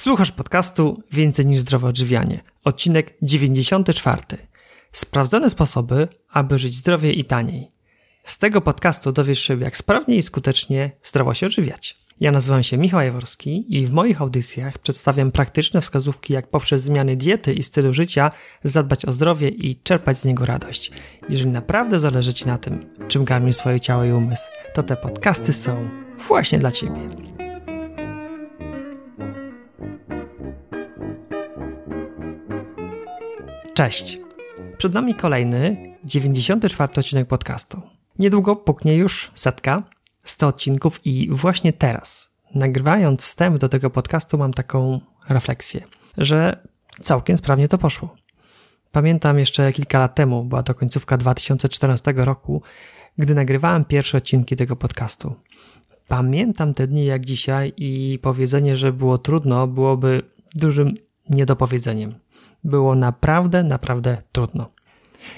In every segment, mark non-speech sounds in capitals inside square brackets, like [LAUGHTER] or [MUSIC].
Słuchasz podcastu Więcej niż zdrowe odżywianie. Odcinek 94. Sprawdzone sposoby, aby żyć zdrowie i taniej. Z tego podcastu dowiesz się, jak sprawnie i skutecznie zdrowo się odżywiać. Ja nazywam się Michał Jaworski i w moich audycjach przedstawiam praktyczne wskazówki, jak poprzez zmiany diety i stylu życia zadbać o zdrowie i czerpać z niego radość. Jeżeli naprawdę zależy Ci na tym, czym karmisz swoje ciało i umysł, to te podcasty są właśnie dla Ciebie. Cześć. Przed nami kolejny, 94 odcinek podcastu. Niedługo puknie już setka, 100 odcinków i właśnie teraz, nagrywając wstęp do tego podcastu, mam taką refleksję, że całkiem sprawnie to poszło. Pamiętam jeszcze kilka lat temu, była to końcówka 2014 roku, gdy nagrywałem pierwsze odcinki tego podcastu. Pamiętam te dni jak dzisiaj i powiedzenie, że było trudno, byłoby dużym niedopowiedzeniem. Było naprawdę, naprawdę trudno.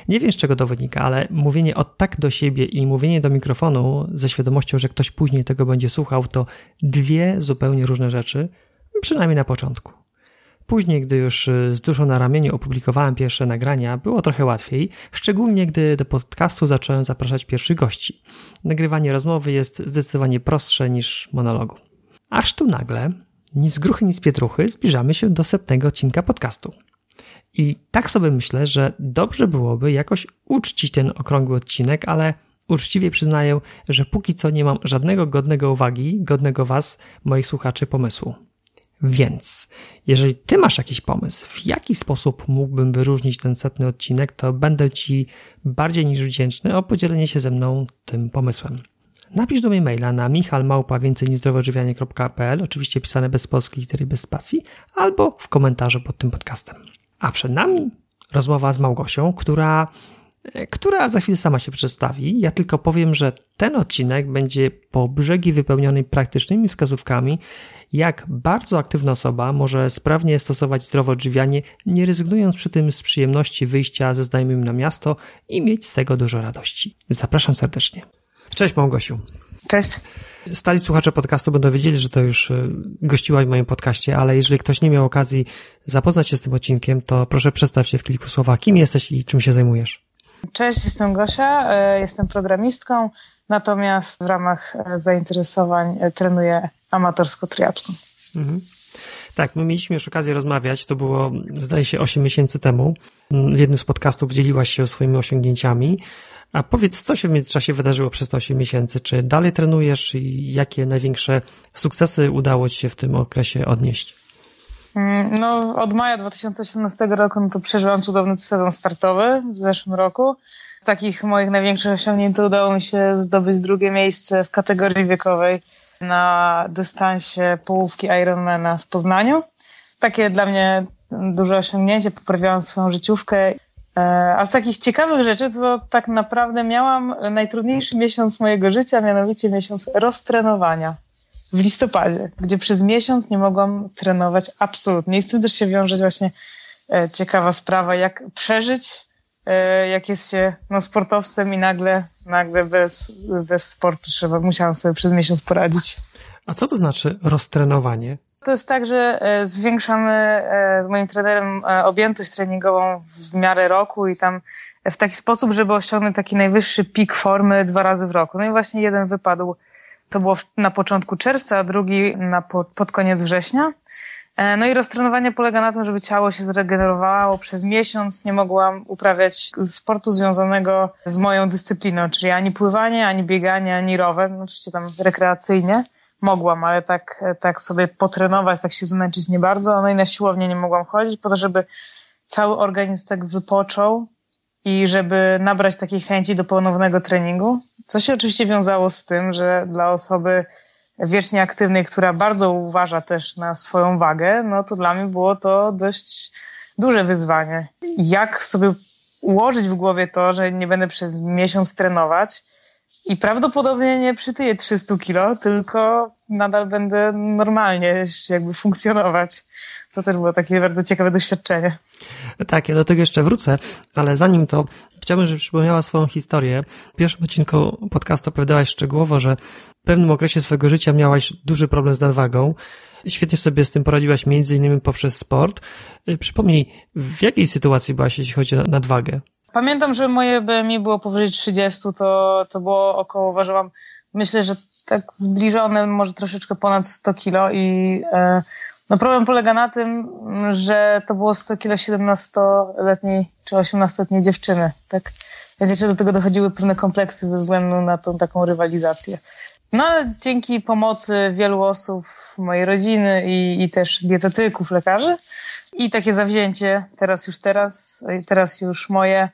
Nie wiem z czego to wynika, ale mówienie od tak do siebie i mówienie do mikrofonu ze świadomością, że ktoś później tego będzie słuchał, to dwie zupełnie różne rzeczy, przynajmniej na początku. Później, gdy już z duszą na ramieniu opublikowałem pierwsze nagrania, było trochę łatwiej, szczególnie gdy do podcastu zacząłem zapraszać pierwszych gości. Nagrywanie rozmowy jest zdecydowanie prostsze niż monologu. Aż tu nagle, nic gruchy, nic pietruchy, zbliżamy się do setnego odcinka podcastu. I tak sobie myślę, że dobrze byłoby jakoś uczcić ten okrągły odcinek, ale uczciwie przyznaję, że póki co nie mam żadnego godnego uwagi, godnego Was, moich słuchaczy, pomysłu. Więc, jeżeli Ty masz jakiś pomysł, w jaki sposób mógłbym wyróżnić ten setny odcinek, to będę Ci bardziej niż wdzięczny o podzielenie się ze mną tym pomysłem. Napisz do mnie maila na michalmałpa więcej niż oczywiście pisane bez polskiej litery bez spacji, albo w komentarzu pod tym podcastem. A przed nami rozmowa z Małgosią, która, która za chwilę sama się przedstawi. Ja tylko powiem, że ten odcinek będzie po brzegi wypełniony praktycznymi wskazówkami, jak bardzo aktywna osoba może sprawnie stosować zdrowe odżywianie, nie rezygnując przy tym z przyjemności wyjścia ze znajomym na miasto i mieć z tego dużo radości. Zapraszam serdecznie. Cześć Małgosiu. Cześć. Stali słuchacze podcastu będą wiedzieli, że to już y, gościłaś w moim podcaście, ale jeżeli ktoś nie miał okazji zapoznać się z tym odcinkiem, to proszę przedstaw się w kilku słowach. Kim jesteś i czym się zajmujesz? Cześć, jestem Gosia, e, jestem programistką, natomiast w ramach e, zainteresowań trenuję amatorsko triatlon. Mhm. Tak, my mieliśmy już okazję rozmawiać, to było zdaje się 8 miesięcy temu. W jednym z podcastów dzieliłaś się swoimi osiągnięciami, a powiedz, co się w międzyczasie wydarzyło przez te 8 miesięcy? Czy dalej trenujesz i jakie największe sukcesy udało Ci się w tym okresie odnieść? Mm, no, od maja 2018 roku no to przeżyłam cudowny sezon startowy w zeszłym roku. Z takich moich największych osiągnięć to udało mi się zdobyć drugie miejsce w kategorii wiekowej na dystansie połówki Ironmana w Poznaniu. Takie dla mnie duże osiągnięcie, poprawiałam swoją życiówkę a z takich ciekawych rzeczy to tak naprawdę miałam najtrudniejszy miesiąc mojego życia, mianowicie miesiąc roztrenowania w listopadzie, gdzie przez miesiąc nie mogłam trenować absolutnie. I z tym też się wiąże właśnie e, ciekawa sprawa, jak przeżyć, e, jak jest się no, sportowcem i nagle, nagle bez, bez sportu trzeba, musiałam sobie przez miesiąc poradzić. A co to znaczy roztrenowanie? To jest tak, że e, zwiększamy e, z moim trenerem e, objętość treningową w miarę roku i tam w taki sposób, żeby osiągnąć taki najwyższy pik formy dwa razy w roku. No i właśnie jeden wypadł, to było na początku czerwca, a drugi na, pod koniec września. No i roztrenowanie polega na tym, żeby ciało się zregenerowało przez miesiąc. Nie mogłam uprawiać sportu związanego z moją dyscypliną, czyli ani pływanie, ani bieganie, ani rower, no oczywiście tam rekreacyjnie mogłam, ale tak, tak sobie potrenować, tak się zmęczyć nie bardzo. No i na siłownię nie mogłam chodzić po to, żeby cały organizm tak wypoczął i żeby nabrać takiej chęci do ponownego treningu. Co się oczywiście wiązało z tym, że dla osoby wiecznie aktywnej, która bardzo uważa też na swoją wagę, no to dla mnie było to dość duże wyzwanie. Jak sobie ułożyć w głowie to, że nie będę przez miesiąc trenować, i prawdopodobnie nie przytyję 300 kilo, tylko nadal będę normalnie jakby funkcjonować. To też było takie bardzo ciekawe doświadczenie. Tak, ja do tego jeszcze wrócę, ale zanim to chciałbym, żebyś przypomniała swoją historię. W pierwszym odcinku podcastu opowiadałaś szczegółowo, że w pewnym okresie swojego życia miałaś duży problem z nadwagą. Świetnie sobie z tym poradziłaś między innymi poprzez sport. Y, przypomnij, w jakiej sytuacji byłaś, jeśli chodzi o nadwagę? Pamiętam, że moje BMI było powyżej 30, to, to było około, uważałam, myślę, że tak zbliżone, może troszeczkę ponad 100 kilo i e, no problem polega na tym, że to było 100 kilo 17-letniej czy 18-letniej dziewczyny, tak? Więc jeszcze do tego dochodziły pewne kompleksy ze względu na tą taką rywalizację. No ale dzięki pomocy wielu osób, mojej rodziny i, i też dietetyków, lekarzy i takie zawzięcie, teraz już teraz, teraz już moje,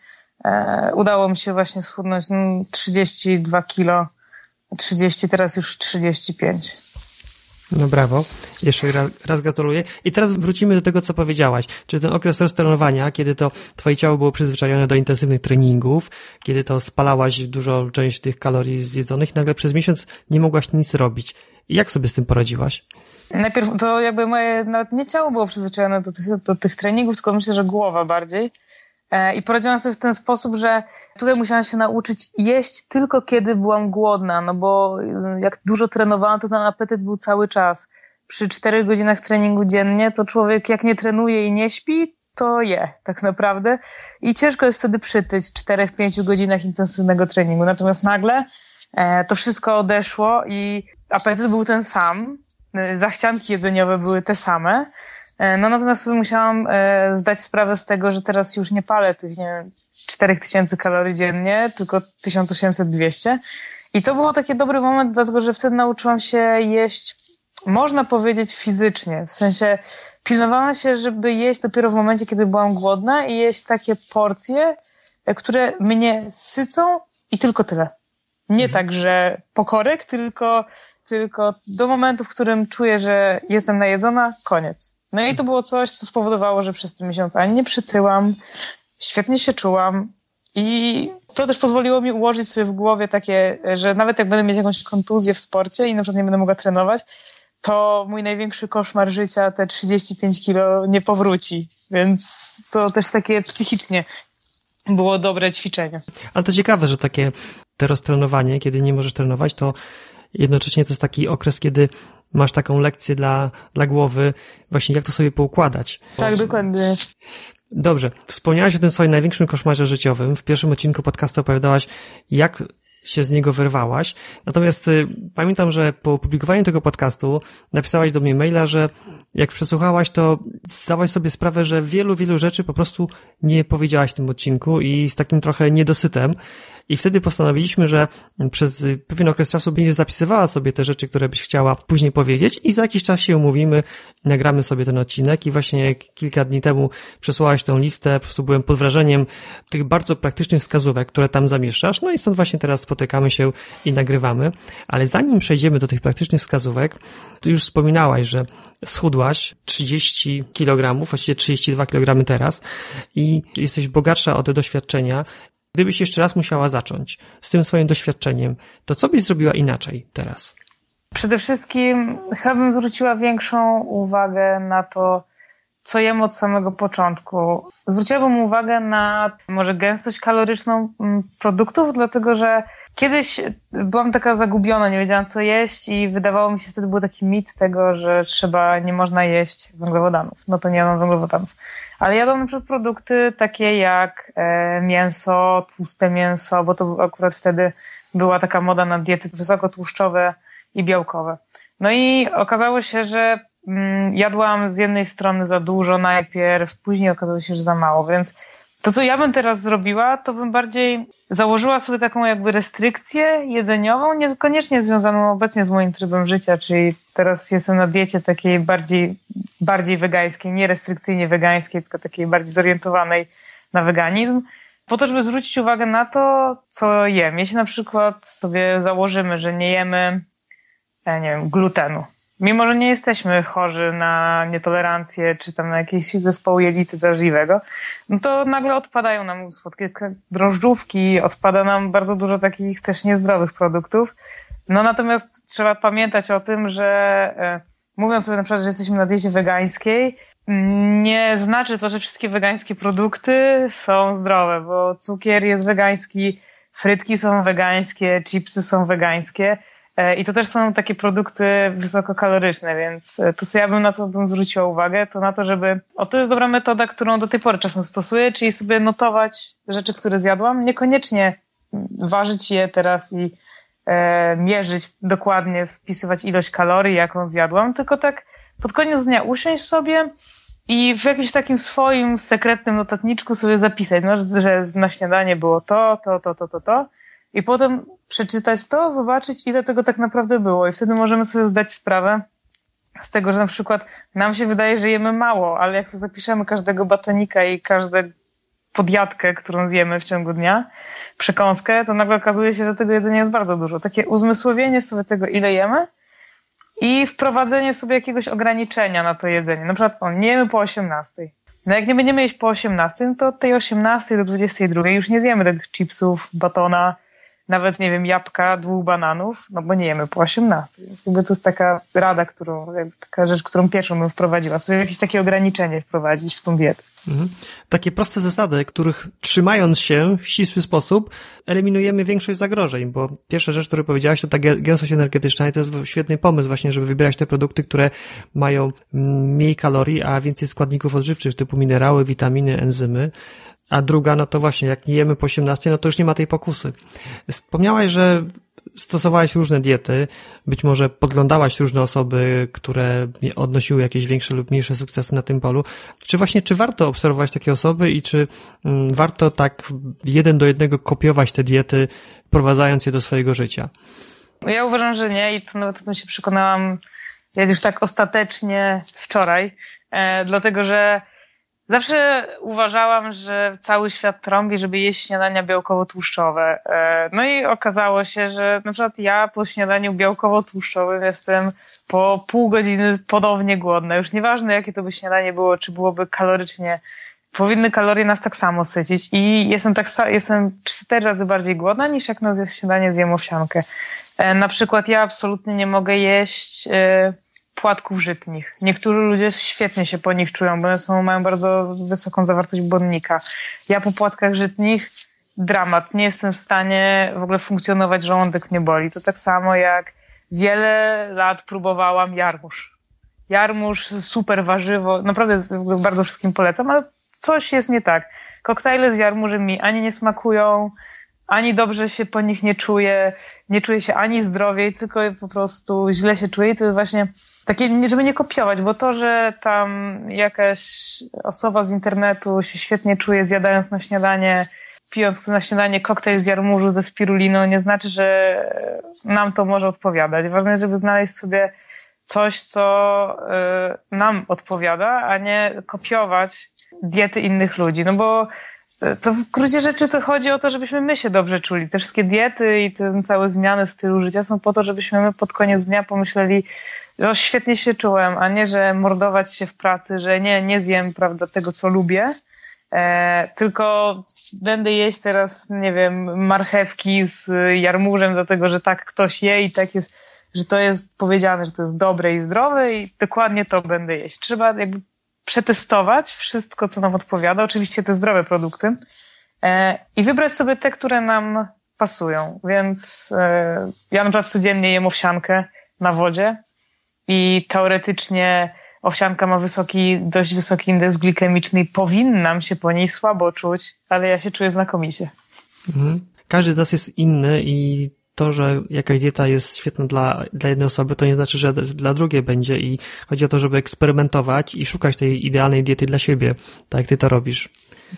e, udało mi się właśnie schudnąć no, 32 kilo, 30, teraz już 35. No brawo. Jeszcze raz, gratuluję. I teraz wrócimy do tego, co powiedziałaś. Czy ten okres roztrenowania, kiedy to twoje ciało było przyzwyczajone do intensywnych treningów, kiedy to spalałaś dużo część tych kalorii zjedzonych, nagle przez miesiąc nie mogłaś nic robić. Jak sobie z tym poradziłaś? Najpierw to jakby moje nawet nie ciało było przyzwyczajone do tych, do tych treningów, tylko myślę, że głowa bardziej. E, I poradziłam sobie w ten sposób, że tutaj musiałam się nauczyć jeść tylko kiedy byłam głodna, no bo y, jak dużo trenowałam, to ten apetyt był cały czas. Przy czterech godzinach treningu dziennie, to człowiek jak nie trenuje i nie śpi, to je tak naprawdę. I ciężko jest wtedy przytyć czterech, pięciu godzinach intensywnego treningu. Natomiast nagle e, to wszystko odeszło i apetyt był ten sam, y, zachcianki jedzeniowe były te same. E, no natomiast sobie musiałam e, zdać sprawę z tego, że teraz już nie palę tych, nie 4000 kalorii dziennie, tylko 1800-200. I to było taki dobry moment, dlatego że wtedy nauczyłam się jeść, można powiedzieć, fizycznie. W sensie pilnowałam się, żeby jeść dopiero w momencie, kiedy byłam głodna i jeść takie porcje, e, które mnie sycą i tylko tyle. Nie mhm. tak, że pokorek, tylko, tylko do momentu, w którym czuję, że jestem najedzona, koniec. No i to było coś, co spowodowało, że przez ten miesiąc ani nie przytyłam, świetnie się czułam i to też pozwoliło mi ułożyć sobie w głowie takie, że nawet jak będę mieć jakąś kontuzję w sporcie i na przykład nie będę mogła trenować, to mój największy koszmar życia, te 35 kilo, nie powróci. Więc to też takie psychicznie było dobre ćwiczenie. Ale to ciekawe, że takie te roztrenowanie, kiedy nie możesz trenować, to jednocześnie to jest taki okres, kiedy masz taką lekcję dla, dla głowy, właśnie jak to sobie poukładać. Tak, dokładnie. Dobrze. Wspomniałaś o tym swoim największym koszmarze życiowym. W pierwszym odcinku podcastu opowiadałaś, jak się z niego wyrwałaś. Natomiast y, pamiętam, że po opublikowaniu tego podcastu napisałaś do mnie maila, że jak przesłuchałaś, to zdałaś sobie sprawę, że wielu, wielu rzeczy po prostu nie powiedziałaś w tym odcinku i z takim trochę niedosytem. I wtedy postanowiliśmy, że przez pewien okres czasu będziesz zapisywała sobie te rzeczy, które byś chciała później powiedzieć i za jakiś czas się umówimy, nagramy sobie ten odcinek i właśnie kilka dni temu przesłałaś tą listę, po prostu byłem pod wrażeniem tych bardzo praktycznych wskazówek, które tam zamieszczasz, no i stąd właśnie teraz spotykamy się i nagrywamy. Ale zanim przejdziemy do tych praktycznych wskazówek, to już wspominałaś, że schudłaś 30 kg, właściwie 32 kg teraz i jesteś bogatsza o te doświadczenia Gdybyś jeszcze raz musiała zacząć z tym swoim doświadczeniem, to co byś zrobiła inaczej teraz? Przede wszystkim chyba bym zwróciła większą uwagę na to, co jem od samego początku. Zwróciłabym uwagę na może gęstość kaloryczną mm, produktów, dlatego że kiedyś byłam taka zagubiona, nie wiedziałam co jeść i wydawało mi się wtedy był taki mit tego, że trzeba, nie można jeść węglowodanów. No to nie mam węglowodanów. Ale jadłam na przykład produkty takie jak e, mięso, tłuste mięso, bo to akurat wtedy była taka moda na diety wysokotłuszczowe i białkowe. No i okazało się, że mm, jadłam z jednej strony za dużo najpierw, później okazało się, że za mało, więc to, co ja bym teraz zrobiła, to bym bardziej założyła sobie taką jakby restrykcję jedzeniową, niekoniecznie związaną obecnie z moim trybem życia, czyli teraz jestem na diecie takiej bardziej, bardziej wegańskiej, nie restrykcyjnie wegańskiej, tylko takiej bardziej zorientowanej na weganizm, po to, żeby zwrócić uwagę na to, co jem. Jeśli na przykład sobie założymy, że nie jemy, nie wiem, glutenu, mimo że nie jesteśmy chorzy na nietolerancję czy tam na jakiś zespoł jelity drażliwego, no to nagle odpadają nam słodkie drożdżówki, odpada nam bardzo dużo takich też niezdrowych produktów. No natomiast trzeba pamiętać o tym, że e, mówiąc sobie na przykład, że jesteśmy na diecie wegańskiej, nie znaczy to, że wszystkie wegańskie produkty są zdrowe, bo cukier jest wegański, frytki są wegańskie, chipsy są wegańskie. E, I to też są takie produkty wysokokaloryczne, więc e, to, co ja bym na to bym zwróciła uwagę, to na to, żeby. O, to jest dobra metoda, którą do tej pory czasem stosuję, czyli sobie notować rzeczy, które zjadłam. Niekoniecznie ważyć je teraz i e, mierzyć dokładnie, wpisywać ilość kalorii, jaką zjadłam, tylko tak pod koniec dnia usiąść sobie i w jakimś takim swoim sekretnym notatniczku sobie zapisać, no, że na śniadanie było to, to, to, to, to, to. I potem przeczytać to, zobaczyć, ile tego tak naprawdę było. I wtedy możemy sobie zdać sprawę z tego, że na przykład nam się wydaje, że jemy mało, ale jak sobie zapiszemy każdego batonika i każdą podjadkę, którą zjemy w ciągu dnia, przekąskę, to nagle okazuje się, że tego jedzenia jest bardzo dużo. Takie uzmysłowienie sobie tego, ile jemy i wprowadzenie sobie jakiegoś ograniczenia na to jedzenie. Na przykład, nie jemy po 18. No jak nie będziemy jeść po 18, no to od tej 18 do 22 już nie zjemy tych chipsów, batona, nawet, nie wiem, jabłka, dwóch bananów, no bo nie jemy po 18. Więc jakby to jest taka rada, którą, taka rzecz, którą pierwszą bym wprowadziła. Sobie jakieś takie ograniczenie wprowadzić w tą dietę. Mhm. Takie proste zasady, których trzymając się w ścisły sposób, eliminujemy większość zagrożeń, bo pierwsza rzecz, którą powiedziałaś, to ta gęstość energetyczna i to jest świetny pomysł właśnie, żeby wybierać te produkty, które mają mniej kalorii, a więcej składników odżywczych typu minerały, witaminy, enzymy. A druga, no to właśnie, jak nie jemy po 18, no to już nie ma tej pokusy. Wspomniałaś, że stosowałaś różne diety, być może podglądałaś różne osoby, które odnosiły jakieś większe lub mniejsze sukcesy na tym polu. Czy właśnie, czy warto obserwować takie osoby i czy mm, warto tak jeden do jednego kopiować te diety, wprowadzając je do swojego życia? Ja uważam, że nie i to nawet o tym się przekonałam ja już tak ostatecznie wczoraj, e, dlatego że Zawsze uważałam, że cały świat trąbi, żeby jeść śniadania białkowo-tłuszczowe. E, no i okazało się, że na przykład ja po śniadaniu białkowo-tłuszczowym jestem po pół godziny podobnie głodna. Już nieważne, jakie to by śniadanie było, czy byłoby kalorycznie, powinny kalorie nas tak samo sycić. I jestem tak, jestem cztery razy bardziej głodna, niż jak na śniadanie zjem owsiankę. E, na przykład ja absolutnie nie mogę jeść e, płatków żytnich. Niektórzy ludzie świetnie się po nich czują, bo one są, mają bardzo wysoką zawartość błonnika. Ja po płatkach żytnich dramat. Nie jestem w stanie w ogóle funkcjonować, żołądek mnie boli. To tak samo jak wiele lat próbowałam jarmuż. Jarmuż, super warzywo, naprawdę bardzo wszystkim polecam, ale coś jest nie tak. Koktajle z jarmużem mi ani nie smakują, ani dobrze się po nich nie czuję, nie czuję się ani zdrowiej, tylko po prostu źle się czuję. I to jest właśnie takie, żeby nie kopiować, bo to, że tam jakaś osoba z internetu się świetnie czuje zjadając na śniadanie, pijąc na śniadanie koktajl z jarmużu ze spiruliną, nie znaczy, że nam to może odpowiadać. Ważne jest, żeby znaleźć sobie coś, co y, nam odpowiada, a nie kopiować diety innych ludzi. No bo to w gruncie rzeczy to chodzi o to, żebyśmy my się dobrze czuli. Te wszystkie diety i te całe zmiany stylu życia są po to, żebyśmy my pod koniec dnia pomyśleli, no, świetnie się czułem, a nie, że mordować się w pracy, że nie, nie zjem, prawda, tego, co lubię, e, tylko będę jeść teraz, nie wiem, marchewki z jarmużem, dlatego, że tak ktoś je i tak jest, że to jest powiedziane, że to jest dobre i zdrowe i dokładnie to będę jeść. Trzeba jakby przetestować wszystko, co nam odpowiada, oczywiście te zdrowe produkty e, i wybrać sobie te, które nam pasują, więc e, ja na przykład codziennie jem owsiankę na wodzie, i teoretycznie owsianka ma wysoki, dość wysoki indeks glikemiczny i powinnam się po niej słabo czuć, ale ja się czuję znakomicie. Mhm. Każdy z nas jest inny i to, że jakaś dieta jest świetna dla, dla jednej osoby, to nie znaczy, że dla drugiej będzie i chodzi o to, żeby eksperymentować i szukać tej idealnej diety dla siebie, tak jak ty to robisz.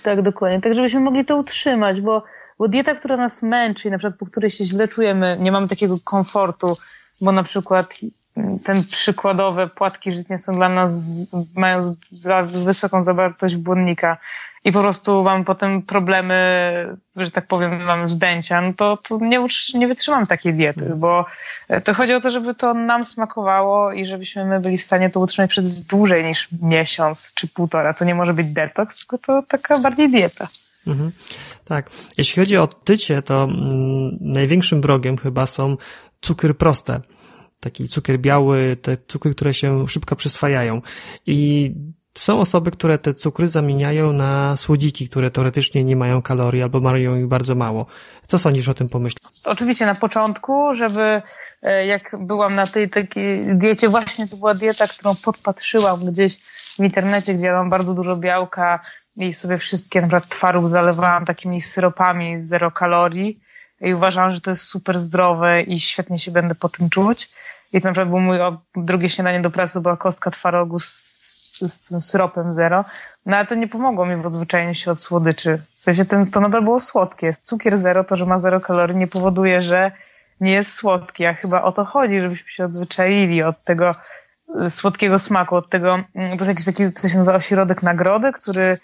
Tak, dokładnie. Tak, żebyśmy mogli to utrzymać, bo, bo dieta, która nas męczy, na przykład po której się źle czujemy, nie mamy takiego komfortu, bo na przykład ten przykładowe płatki żytnie są dla nas, mają za wysoką zawartość błonnika i po prostu mam potem problemy, że tak powiem, mam zdęcia, no to, to nie, nie wytrzymam takiej diety, bo to chodzi o to, żeby to nam smakowało i żebyśmy my byli w stanie to utrzymać przez dłużej niż miesiąc czy półtora. To nie może być detoks, tylko to taka bardziej dieta. Mhm. Tak. Jeśli chodzi o tycie, to mm, największym wrogiem chyba są cukry proste taki cukier biały, te cukry, które się szybko przyswajają. I są osoby, które te cukry zamieniają na słodziki, które teoretycznie nie mają kalorii albo mają ich bardzo mało. Co sądzisz o tym pomyśle? Oczywiście na początku, żeby e, jak byłam na tej takiej diecie, właśnie to była dieta, którą podpatrzyłam gdzieś w internecie, gdzie ja mam bardzo dużo białka i sobie wszystkie, na przykład twaróg zalewałam takimi syropami z zero kalorii i uważam, że to jest super zdrowe i świetnie się będę po tym czuć. I to na przykład było mój drugie śniadanie do pracy, była kostka twarogu z z, tym syropem zero, no ale to nie pomogło mi w odzwyczajeniu się od słodyczy. W sensie ten, to nadal było słodkie. Cukier zero, to, że ma zero kalorii nie powoduje, że nie jest słodki, a chyba o to chodzi, żebyśmy się odzwyczaili od tego y, słodkiego smaku, od tego, mm, to jest jakiś taki, co się nazywa ośrodek nagrody, który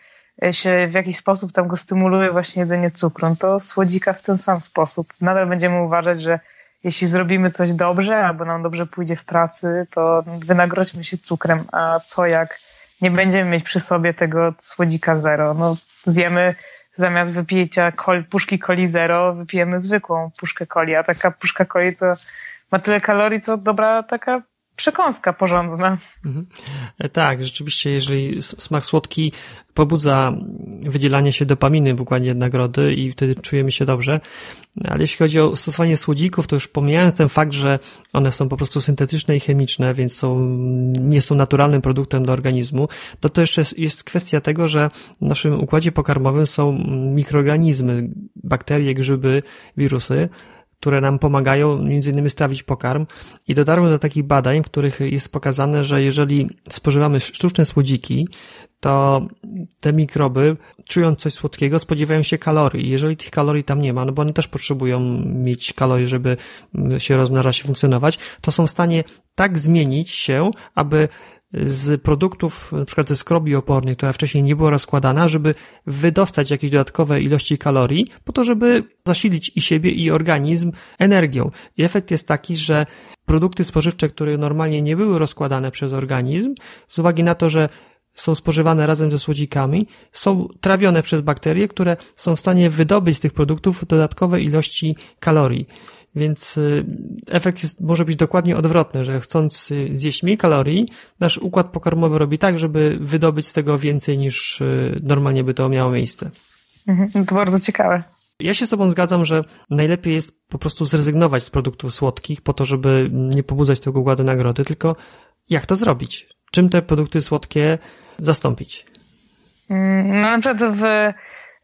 się w jakiś sposób tam go stymuluje właśnie jedzenie cukru. No to słodzika w ten sam sposób. Nadal będziemy uważać, że jeśli zrobimy coś dobrze, albo nam dobrze pójdzie w pracy, to wynagrodźmy się cukrem, a co jak nie będziemy mieć przy sobie tego słodzika zero. No, zjemy zamiast wypicia col, puszki coli zero, wypijemy zwykłą puszkę coli, a taka puszka coli to ma tyle kalorii, co dobra taka przekąska porządna. Mhm. Tak, rzeczywiście, jeżeli smak słodki pobudza wydzielanie się dopaminy w układzie nagrody i wtedy czujemy się dobrze, ale jeśli chodzi o stosowanie słodzików, to już pomijając ten fakt, że one są po prostu syntetyczne i chemiczne, więc są, nie są naturalnym produktem do organizmu, to to jeszcze jest kwestia tego, że w naszym układzie pokarmowym są mikroorganizmy, bakterie, grzyby, wirusy, które nam pomagają między innymi strawić pokarm i dotarłem do takich badań, w których jest pokazane, że jeżeli spożywamy sztuczne słodziki, to te mikroby, czując coś słodkiego, spodziewają się kalorii. Jeżeli tych kalorii tam nie ma, no bo one też potrzebują mieć kalorii, żeby się rozmnażać i funkcjonować, to są w stanie tak zmienić się, aby z produktów, na przykład ze skrobi opornej, która wcześniej nie była rozkładana, żeby wydostać jakieś dodatkowe ilości kalorii, po to, żeby zasilić i siebie, i organizm energią. I efekt jest taki, że produkty spożywcze, które normalnie nie były rozkładane przez organizm, z uwagi na to, że są spożywane razem ze słodzikami, są trawione przez bakterie, które są w stanie wydobyć z tych produktów dodatkowe ilości kalorii. Więc y, efekt jest, może być dokładnie odwrotny, że chcąc y, zjeść mniej kalorii, nasz układ pokarmowy robi tak, żeby wydobyć z tego więcej niż y, normalnie by to miało miejsce. Mhm, no to bardzo ciekawe. Ja się z Tobą zgadzam, że najlepiej jest po prostu zrezygnować z produktów słodkich po to, żeby nie pobudzać tego układu nagrody, tylko jak to zrobić? Czym te produkty słodkie zastąpić? Mm, no na przykład w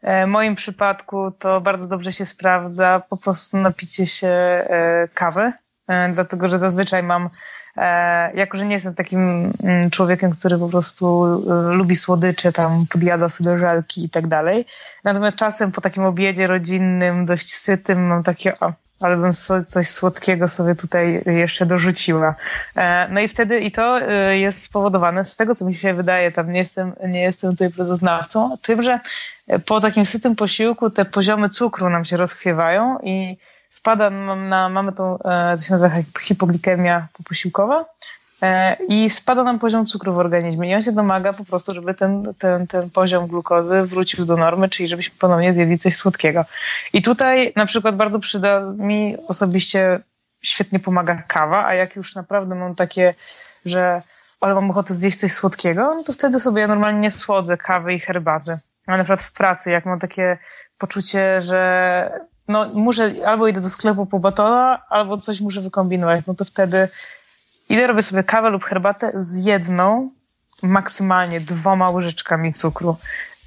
w moim przypadku to bardzo dobrze się sprawdza po prostu napicie się e, kawy, e, dlatego że zazwyczaj mam, jako że nie jestem takim mm, człowiekiem, który po prostu lubi słodycze, tam podjada sobie żelki i tak dalej. Natomiast czasem po takim obiedzie rodzinnym, dość sytym, mam takie, o, ale bym coś słodkiego sobie tutaj jeszcze dorzuciła. No i wtedy i to jest spowodowane z tego, co mi się wydaje, tam nie jestem, nie jestem tutaj prezoznawcą, tym, że po takim sytym posiłku te poziomy cukru nam się rozchwiewają i spada na, mamy tą, e, co się nazywa hipoglikemia poposiłkowa e, i spada nam poziom cukru w organizmie i on się domaga po prostu, żeby ten, ten, ten poziom glukozy wrócił do normy, czyli żebyśmy ponownie zjedli coś słodkiego. I tutaj na przykład bardzo przyda mi osobiście świetnie pomaga kawa, a jak już naprawdę mam takie, że ale mam ochotę zjeść coś słodkiego, no to wtedy sobie ja normalnie nie słodzę kawy i herbaty. A na przykład w pracy, jak mam takie poczucie, że no muszę, albo idę do sklepu po batona, albo coś muszę wykombinować, no to wtedy idę, robię sobie kawę lub herbatę z jedną, maksymalnie dwoma łyżeczkami cukru.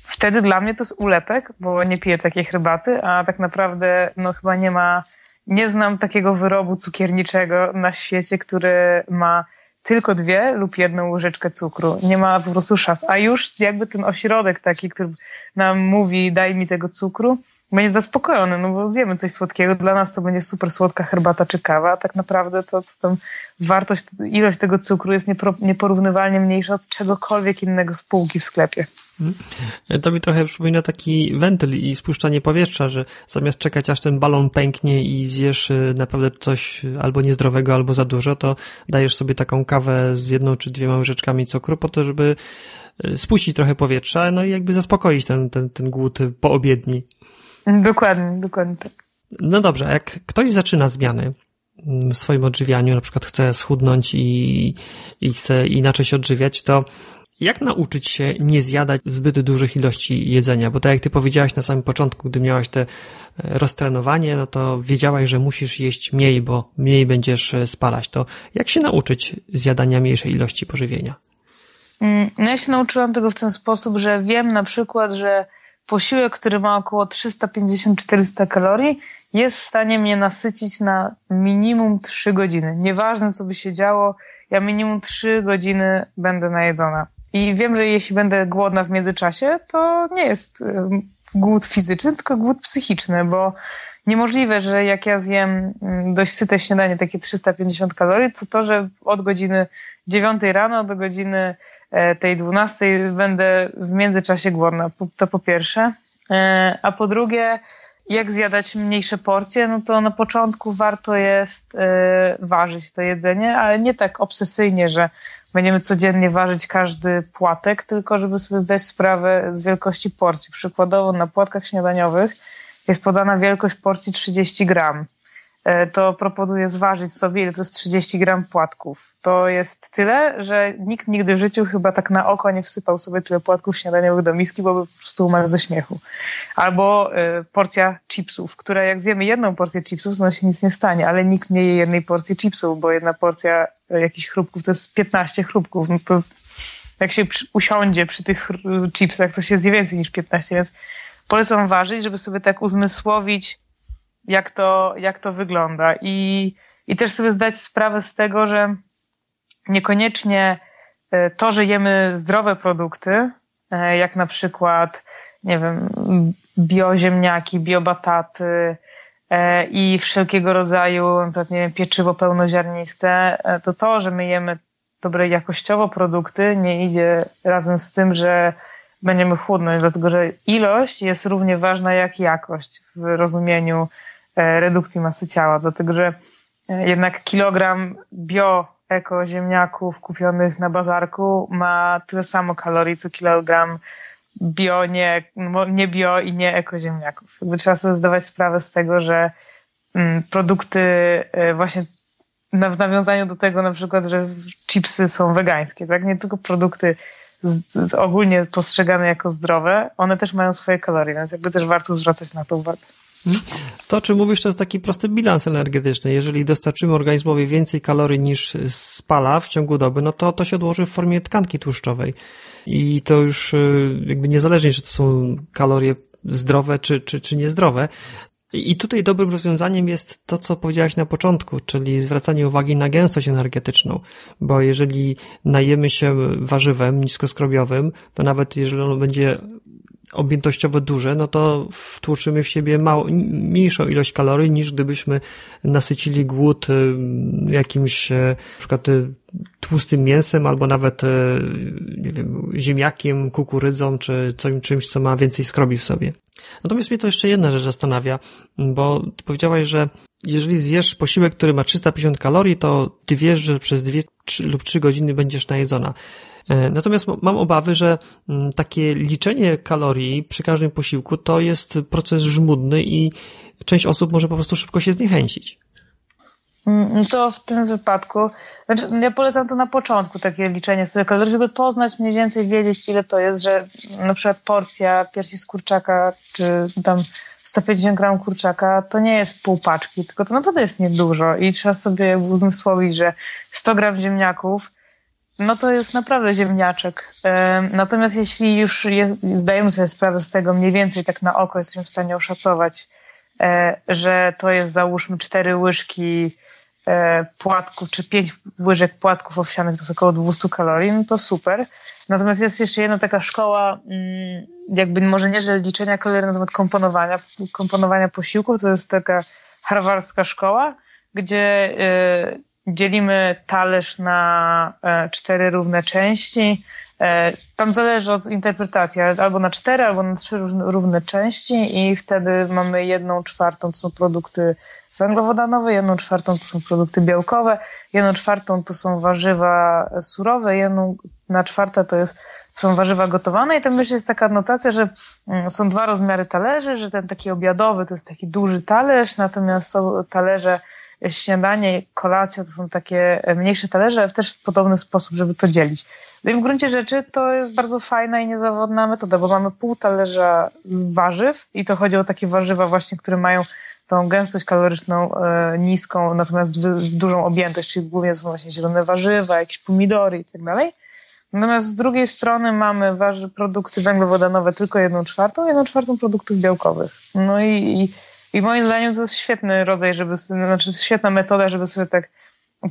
Wtedy dla mnie to jest ulepek, bo nie piję takiej herbaty, a tak naprawdę no chyba nie ma, nie znam takiego wyrobu cukierniczego na świecie, który ma tylko dwie lub jedną łyżeczkę cukru. Nie ma po prostu szans. A już jakby ten ośrodek taki, który nam mówi, daj mi tego cukru, będzie zaspokojony, no bo zjemy coś słodkiego. Dla nas to będzie super słodka herbata czy kawa, a tak naprawdę to, to tam wartość, ilość tego cukru jest nieporównywalnie mniejsza od czegokolwiek innego z półki w sklepie. Mhm. To mi trochę przypomina taki wentyl i spuszczanie powietrza, że zamiast czekać aż ten balon pęknie i zjesz y, naprawdę coś albo niezdrowego, albo za dużo, to dajesz sobie taką kawę z jedną czy dwiema łyżeczkami cukru po to, żeby y, spuścić trochę powietrza, no i jakby zaspokoić ten, ten, ten głód poobiedni. Dokładnie, dokładnie tak. No dobrze, jak ktoś zaczyna zmiany, w swoim odżywianiu, na przykład chce schudnąć i, i chce inaczej się odżywiać, to jak nauczyć się nie zjadać zbyt dużych ilości jedzenia? Bo tak jak ty powiedziałaś na samym początku, gdy miałaś te e, roztrenowanie, no to wiedziałaś, że musisz jeść mniej, bo mniej będziesz e, spalać. To jak się nauczyć zjadania mniejszej ilości pożywienia? Mm, no ja się nauczyłam tego w ten sposób, że wiem na przykład, że posiłek, który ma około 350-400 kalorii, jest w stanie mnie nasycić na minimum 3 godziny. Nieważne, co by się działo, ja minimum 3 godziny będę najedzona. I wiem, że jeśli będę głodna w międzyczasie, to nie jest głód fizyczny, tylko głód psychiczny, bo niemożliwe, że jak ja zjem mm, dość syte śniadanie, takie 350 kalorii, to to, że od godziny 9 rano do godziny e, tej 12 będę w międzyczasie głodna. To po pierwsze. E, a po drugie, jak zjadać mniejsze porcje, no to na początku warto jest y, ważyć to jedzenie, ale nie tak obsesyjnie, że będziemy codziennie ważyć każdy płatek, tylko żeby sobie zdać sprawę z wielkości porcji. Przykładowo na płatkach śniadaniowych jest podana wielkość porcji 30 gram. E, to proponuję zważyć sobie, ile to jest 30 gram płatków. To jest tyle, że nikt nigdy w życiu chyba tak na oko nie wsypał sobie tyle płatków śniadaniowych do miski, bo by po prostu umarł ze śmiechu. Albo y, porcja chipsów, która jak zjemy jedną porcję chipsów, to się nic nie stanie, ale nikt nie je jednej porcji chipsów, bo jedna porcja y, jakichś chrupków to jest 15 chrupków. No to jak się usiądzie przy tych chipsach, to się zje więcej niż 15, więc polecam ważyć, żeby sobie tak uzmysłowić, jak to, jak to wygląda. I, I też sobie zdać sprawę z tego, że niekoniecznie e, to, że jemy zdrowe produkty, e, jak na przykład, nie wiem, bioziemniaki, biobataty e, i wszelkiego rodzaju, na nie wiem, pieczywo pełnoziarniste, to to, że my jemy dobre jakościowo produkty, nie idzie razem z tym, że będziemy chudnąć, dlatego że ilość jest równie ważna jak jakość w rozumieniu E, redukcji masy ciała, dlatego że e, jednak kilogram bio eko ziemniaków kupionych na bazarku ma tyle samo kalorii, co kilogram bio, nie, nie bio i nie eko ziemniaków. Jakby trzeba sobie zdawać sprawę z tego, że mm, produkty e, właśnie w nawiązaniu do tego na przykład, że chipsy są wegańskie, tak? Nie tylko produkty z, z ogólnie postrzegane jako zdrowe, one też mają swoje kalorie, więc jakby też warto zwracać na to uwagę. To, czy mówisz, to jest taki prosty bilans energetyczny. Jeżeli dostarczymy organizmowi więcej kalorii niż spala w ciągu doby, no to to się odłoży w formie tkanki tłuszczowej. I to już y, jakby niezależnie, czy to są kalorie zdrowe, czy, czy, czy niezdrowe. I tutaj dobrym rozwiązaniem jest to, co powiedziałaś na początku, czyli zwracanie uwagi na gęstość energetyczną, bo jeżeli najemy się warzywem niskoskrobiowym, to nawet jeżeli ono będzie objętościowo duże, no to wtłoczymy w siebie mało, mniejszą ilość kalorii niż gdybyśmy nasycili głód y, jakimś y, na przykład y, tłustym mięsem albo nawet nie wiem, ziemniakiem, kukurydzą czy czymś, co ma więcej skrobi w sobie. Natomiast mnie to jeszcze jedna rzecz zastanawia, bo ty powiedziałaś, że jeżeli zjesz posiłek, który ma 350 kalorii, to ty wiesz, że przez dwie lub trzy godziny będziesz najedzona. E, natomiast mam obawy, że takie liczenie kalorii przy każdym posiłku to jest proces żmudny i część osób może po prostu szybko się zniechęcić. Mm, to w tym wypadku, znaczy ja polecam to na początku, takie liczenie sobie kalorii, żeby poznać mniej więcej, wiedzieć ile to jest, że na przykład porcja piersi z kurczaka, czy tam 150 gram kurczaka, to nie jest pół paczki, tylko to naprawdę jest niedużo i trzeba sobie uzmysłowić, że 100 gram ziemniaków no to jest naprawdę ziemniaczek. Natomiast jeśli już jest, zdajemy sobie sprawę z tego mniej więcej tak na oko, jesteśmy w stanie oszacować, e, że to jest załóżmy cztery łyżki płatków, czy pięć łyżek płatków owsianych, to jest około 200 kalorii, no to super. Natomiast jest jeszcze jedna taka szkoła, mm, jakby może nie, że liczenia kalorii, natomiast komponowania, komponowania posiłków, to jest taka harwarska szkoła, gdzie e, dzielimy talerz na e, cztery równe części. E, tam zależy od interpretacji, albo na cztery, albo na trzy równe części i wtedy mamy jedną czwartą to są produkty węglowodanowe, jedną czwartą to są produkty białkowe, jedną czwartą to są warzywa surowe, jedną na czwartą to jest, są warzywa gotowane i tam jeszcze jest taka notacja, że mm, są dwa rozmiary talerzy, że ten taki obiadowy to jest taki duży talerz, natomiast są talerze śniadanie, kolacja to są takie mniejsze talerze, ale też w podobny sposób, żeby to dzielić. No i w gruncie rzeczy to jest bardzo fajna i niezawodna metoda, bo mamy pół talerza z warzyw i to chodzi o takie warzywa właśnie, które mają tą gęstość kaloryczną e, niską, natomiast dużą objętość, czyli głównie są właśnie zielone warzywa, jakieś pomidory i tak dalej. Natomiast z drugiej strony mamy warzy, produkty węglowodanowe tylko jedną czwartą, jedną czwartą produktów białkowych. No i, i, i moim zdaniem to jest świetny rodzaj, żeby, znaczy świetna metoda, żeby sobie tak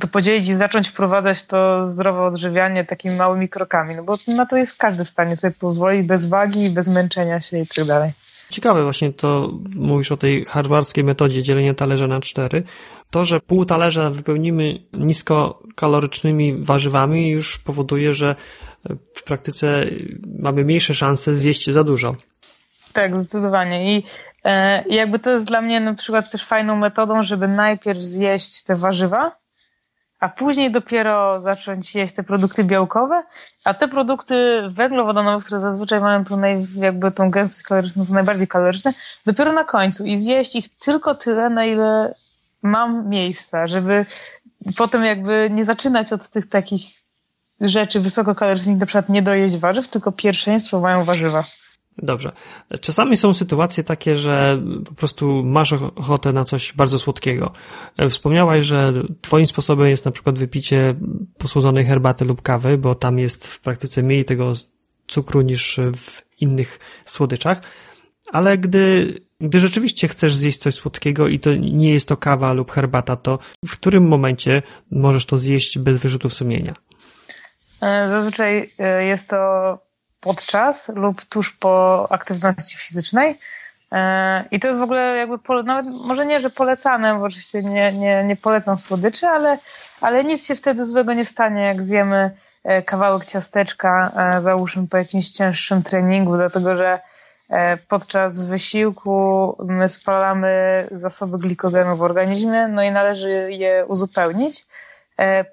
to podzielić i zacząć wprowadzać to zdrowe odżywianie takimi małymi krokami, no bo na to jest każdy w stanie sobie pozwolić bez wagi, bez męczenia się i tak dalej. Ciekawe właśnie to, mówisz o tej harwardzkiej metodzie dzielenia talerza na cztery. To, że pół talerza wypełnimy niskokalorycznymi warzywami już powoduje, że w praktyce mamy mniejsze szanse zjeść za dużo. Tak, zdecydowanie. I e, jakby to jest dla mnie na przykład też fajną metodą, żeby najpierw zjeść te warzywa, a później dopiero zacząć jeść te produkty białkowe, a te produkty węglowodanowe, które zazwyczaj mają tą, naj, jakby tą gęstość kaloryczną, są najbardziej kaloryczne, dopiero na końcu i zjeść ich tylko tyle, na ile mam miejsca, żeby potem jakby nie zaczynać od tych takich rzeczy wysokokalorycznych, na przykład nie dojeść warzyw, tylko pierwszeństwo mają warzywa. Dobrze. Czasami są sytuacje takie, że po prostu masz ochotę na coś bardzo słodkiego. Wspomniałaś, że twoim sposobem jest na przykład wypicie posłodzonej herbaty lub kawy, bo tam jest w praktyce mniej tego cukru niż w innych słodyczach. Ale gdy, gdy rzeczywiście chcesz zjeść coś słodkiego i to nie jest to kawa lub herbata, to w którym momencie możesz to zjeść bez wyrzutów sumienia? E, zazwyczaj e, jest to podczas lub tuż po aktywności fizycznej. E, I to jest w ogóle jakby, nawet może nie, że polecane, bo oczywiście nie, nie, nie polecam słodyczy, ale, ale nic się wtedy złego nie stanie, jak zjemy e, kawałek ciasteczka, e, załóżmy po jakimś cięższym treningu, dlatego że podczas wysiłku my spalamy zasoby glikogenu w organizmie, no i należy je uzupełnić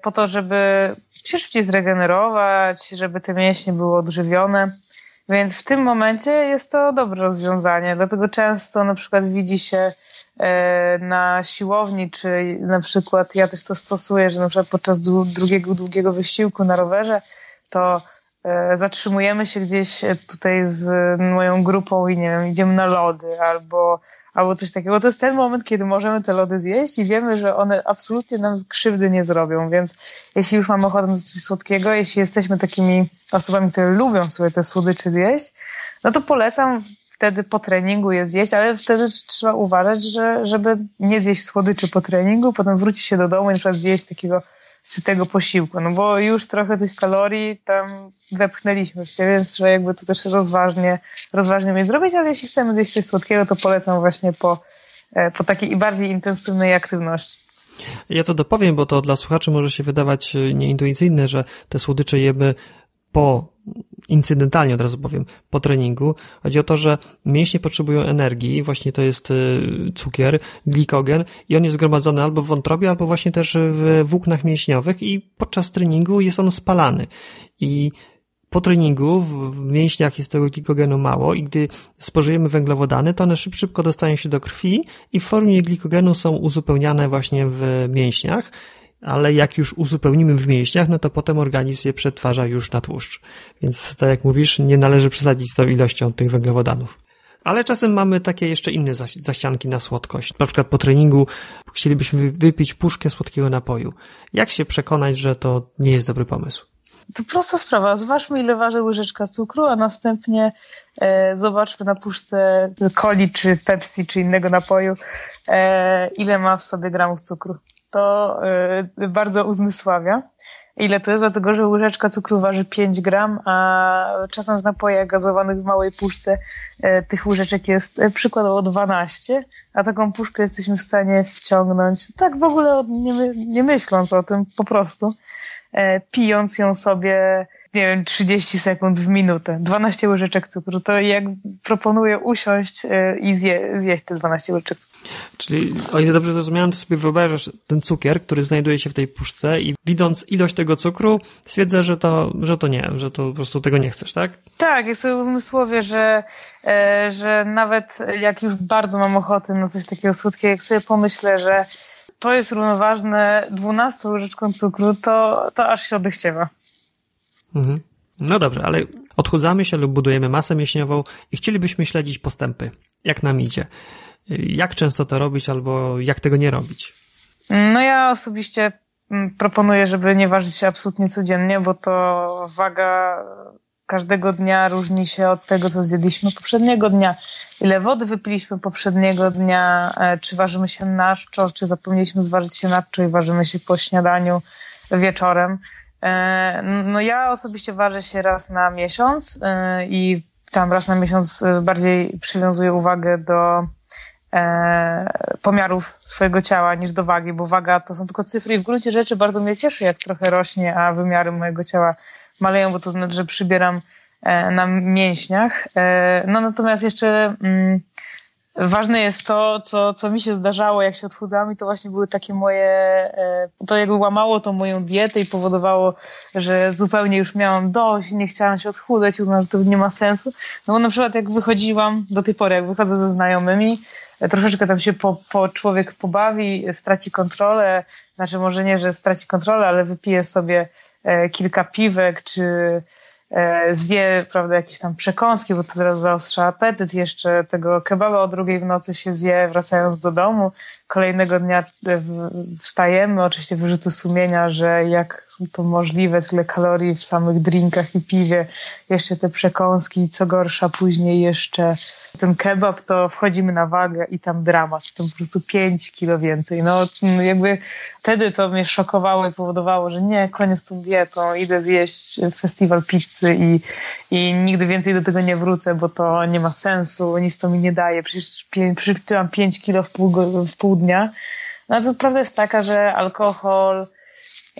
po to, żeby się szybciej zregenerować, żeby te mięśnie były odżywione. Więc w tym momencie jest to dobre rozwiązanie. Dlatego często na przykład widzi się e, na siłowni, czy na przykład ja też to stosuję, że na przykład podczas drugiego, długiego wysiłku na rowerze, to e, zatrzymujemy się gdzieś tutaj z moją grupą i nie wiem, idziemy na lody albo albo coś takiego. To jest ten moment, kiedy możemy te lody zjeść i wiemy, że one absolutnie nam krzywdy nie zrobią, więc jeśli już mamy ochotę na coś słodkiego, jeśli jesteśmy takimi osobami, które lubią sobie te słodycze zjeść, no to polecam wtedy po treningu je zjeść, ale wtedy trzeba uważać, że, żeby nie zjeść słodyczy po treningu, potem wrócić się do domu i na przykład zjeść takiego sytego posiłku, no bo już trochę tych kalorii tam wepchnęliśmy w siebie, więc trzeba jakby to też rozważnie, rozważnie mieć zrobić, ale jeśli chcemy zjeść coś słodkiego, to polecam właśnie po, e, po takiej bardziej intensywnej aktywności. Ja to dopowiem, bo to dla słuchaczy może się wydawać e, nieintuicyjne, że te słodycze jemy po incydentalnie od razu powiem, po treningu. Chodzi o to, że mięśnie potrzebują energii, właśnie to jest y, cukier, glikogen i on jest zgromadzony albo w wątrobie, albo właśnie też w włóknach mięśniowych i podczas treningu jest on spalany. I po treningu w mięśniach jest tego glikogenu mało i gdy spożyjemy węglowodany, to one szybko dostają się do krwi i w formie glikogenu są uzupełniane właśnie w mięśniach ale jak już uzupełnimy w mięśniach, no to potem organizm je przetwarza już na tłuszcz. Więc tak jak mówisz, nie należy przesadzić z tą ilością tych węglowodanów. Ale czasem mamy takie jeszcze inne zaścianki na słodkość. Na przykład po treningu chcielibyśmy wypić puszkę słodkiego napoju. Jak się przekonać, że to nie jest dobry pomysł? To prosta sprawa. Zważmy, ile waży łyżeczka cukru, a następnie e, zobaczmy na puszce coli, czy Pepsi, czy innego napoju, e, ile ma w sobie gramów cukru to y, bardzo uzmysławia. Ile to jest? Dlatego, że łyżeczka cukru waży 5 gram, a czasem w napojach gazowanych w małej puszce y, tych łyżeczek jest y, przykładowo 12, a taką puszkę jesteśmy w stanie wciągnąć, tak w ogóle nie, nie myśląc o tym, po prostu, pijąc ją sobie nie wiem, 30 sekund w minutę, 12 łyżeczek cukru, to jak proponuję usiąść e, i zje, zjeść te 12 łyżeczek cukru. Czyli, o ile dobrze zrozumiałem, to sobie wyobrażasz ten cukier, który znajduje się w tej puszce i widząc ilość tego cukru, stwierdzę, że to, że to nie, że to po prostu tego nie chcesz, tak? Tak, ja sobie uzmysłowię, że, e, że nawet jak już bardzo mam ochotę na coś takiego słodkiego, jak sobie pomyślę, że to jest równoważne 12 łyżeczką cukru, to, to aż się odechciewa. Mhm. No dobrze, ale odchudzamy się lub budujemy masę mięśniową i chcielibyśmy śledzić postępy. Jak nam idzie? Jak często to robić albo jak tego nie robić? No ja osobiście mm, proponuję, żeby nie ważyć się absolutnie codziennie, bo to waga każdego dnia różni się od tego, co zjedliśmy poprzedniego dnia. Ile wody wypiliśmy poprzedniego dnia, e, czy ważymy się na czczo, czy zapomnieliśmy zważyć się na czczo i ważymy się po śniadaniu wieczorem. E, no ja osobiście ważę się raz na miesiąc e, i tam raz na miesiąc bardziej przywiązuję uwagę do pomiarów swojego ciała niż do wagi, bo waga to są tylko cyfry i w gruncie rzeczy bardzo mnie cieszy, jak trochę rośnie, a wymiary mojego ciała maleją, bo to znaczy, że przybieram na mięśniach. E, no natomiast jeszcze mm, ważne jest to, co, co mi się zdarzało, jak się odchudzałam i to właśnie były takie moje, e, to jakby łamało to moją dietę i powodowało, że zupełnie już miałam dość, nie chciałam się odchudzać, uznałam, że to nie ma sensu. No bo na przykład jak wychodziłam, do tej pory jak wychodzę ze znajomymi, troszeczkę tam się po, po człowiek pobawi, straci kontrolę, znaczy może nie, że straci kontrolę, ale wypije sobie E, kilka piwek, czy e, zje, prawda, jakieś tam przekąski, bo to teraz zaostrza apetyt, jeszcze tego kebaba o drugiej w nocy się zje, wracając do domu. Kolejnego dnia e, wstajemy, oczywiście wyrzuty sumienia, że jak to możliwe, tyle kalorii w samych drinkach i piwie, jeszcze te przekąski, co gorsza, później jeszcze ten kebab, to wchodzimy na wagę i tam dramat, tam po prostu 5 kilo więcej. No jakby wtedy to mnie szokowało i powodowało, że nie, koniec tą dietą, idę zjeść festiwal pizzy i, i nigdy więcej do tego nie wrócę, bo to nie ma sensu, nic to mi nie daje, przecież przytyłam 5 kilo w pół, w pół dnia. No to prawda jest taka, że alkohol,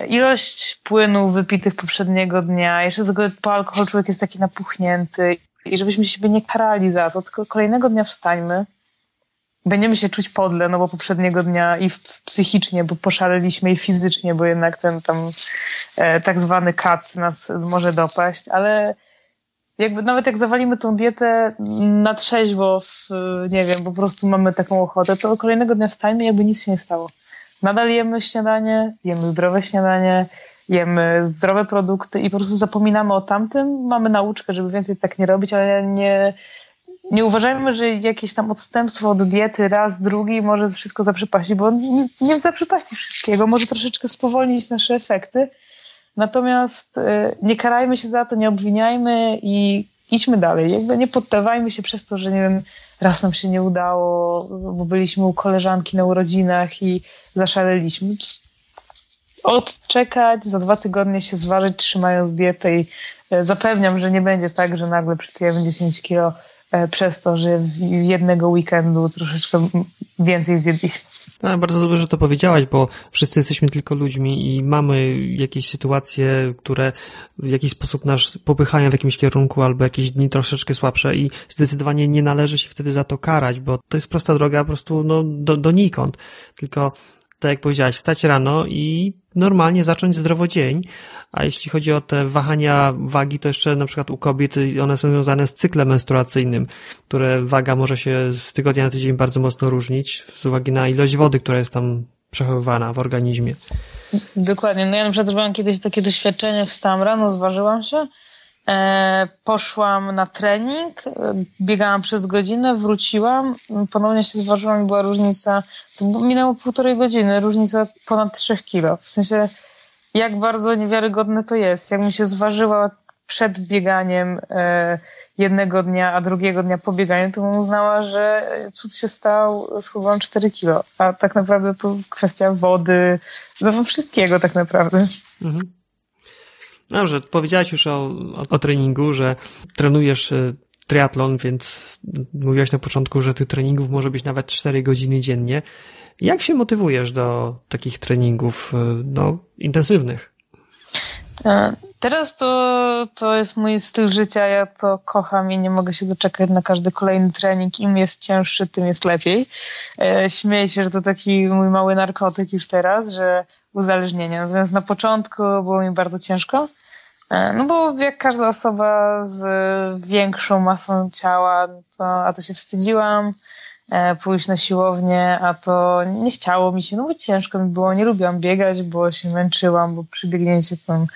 ilość płynów wypitych poprzedniego dnia, jeszcze tego po alkohol człowiek jest taki napuchnięty i żebyśmy siebie nie karali za to, tylko kolejnego dnia wstańmy, będziemy się czuć podle, no bo poprzedniego dnia i psychicznie, bo poszaleliśmy i fizycznie, bo jednak ten tam e, tak zwany kac nas może dopaść, ale jakby nawet jak zawalimy tą dietę na trzeźwo, w, nie wiem, po prostu mamy taką ochotę, to kolejnego dnia wstajmy jakby nic się nie stało. Nadal jemy śniadanie, jemy zdrowe śniadanie, jemy zdrowe produkty i po prostu zapominamy o tamtym. Mamy nauczkę, żeby więcej tak nie robić, ale nie, nie uważajmy, że jakieś tam odstępstwo od diety raz, drugi może wszystko zaprzepaścić, bo nie, nie zaprzepaści wszystkiego, może troszeczkę spowolnić nasze efekty. Natomiast y, nie karajmy się za to, nie obwiniajmy i idźmy dalej. Jakby nie poddawajmy się przez to, że nie wiem, raz nam się nie udało, bo byliśmy u koleżanki na urodzinach i zaszaleliśmy odczekać, za dwa tygodnie się zważyć, trzymając dietę i e, zapewniam, że nie będzie tak, że nagle przytyjemy 10 kilo e, przez to, że jednego weekendu troszeczkę więcej zjedliśmy. No, bardzo dobrze, że to powiedziałaś, bo wszyscy jesteśmy tylko ludźmi i mamy jakieś sytuacje, które w jakiś sposób nas popychają w jakimś kierunku albo jakieś dni troszeczkę słabsze i zdecydowanie nie należy się wtedy za to karać, bo to jest prosta droga po prostu no, do, donikąd. Tylko tak jak powiedziałaś, stać rano i normalnie zacząć zdrowo dzień. A jeśli chodzi o te wahania wagi, to jeszcze na przykład u kobiet one są związane z cyklem menstruacyjnym, które waga może się z tygodnia na tydzień bardzo mocno różnić z uwagi na ilość wody, która jest tam przechowywana w organizmie. Dokładnie. No ja na przykład miałam kiedyś takie doświadczenie, wstałam rano, zważyłam się, poszłam na trening, e, biegałam przez godzinę, wróciłam, ponownie się zważyłam i była różnica, to minęło półtorej godziny, różnica ponad 3 kilo. W sensie, jak bardzo niewiarygodne to jest. Jakbym się zważyła przed bieganiem e, jednego dnia, a drugiego dnia po bieganiu, to bym uznała, że cud się stał, schowałam 4 kilo. A tak naprawdę to kwestia wody, no wszystkiego tak naprawdę. Mhm. Dobrze, powiedziałaś już o, o, o treningu, że trenujesz e, triatlon, więc mówiłaś na początku, że tych treningów może być nawet 4 godziny dziennie. Jak się motywujesz do takich treningów e, no, intensywnych? E, teraz to, to jest mój styl życia, ja to kocham i nie mogę się doczekać na każdy kolejny trening. Im jest cięższy, tym jest lepiej. Śmieję się, że to taki mój mały narkotyk już teraz, że uzależnienie. Natomiast na początku było mi bardzo ciężko. E, no bo jak każda osoba z większą masą ciała, to, a to się wstydziłam, e, pójść na siłownię, a to nie chciało mi się, no bo ciężko mi było, nie lubiłam biegać, bo się męczyłam, bo przy biegnięciu tam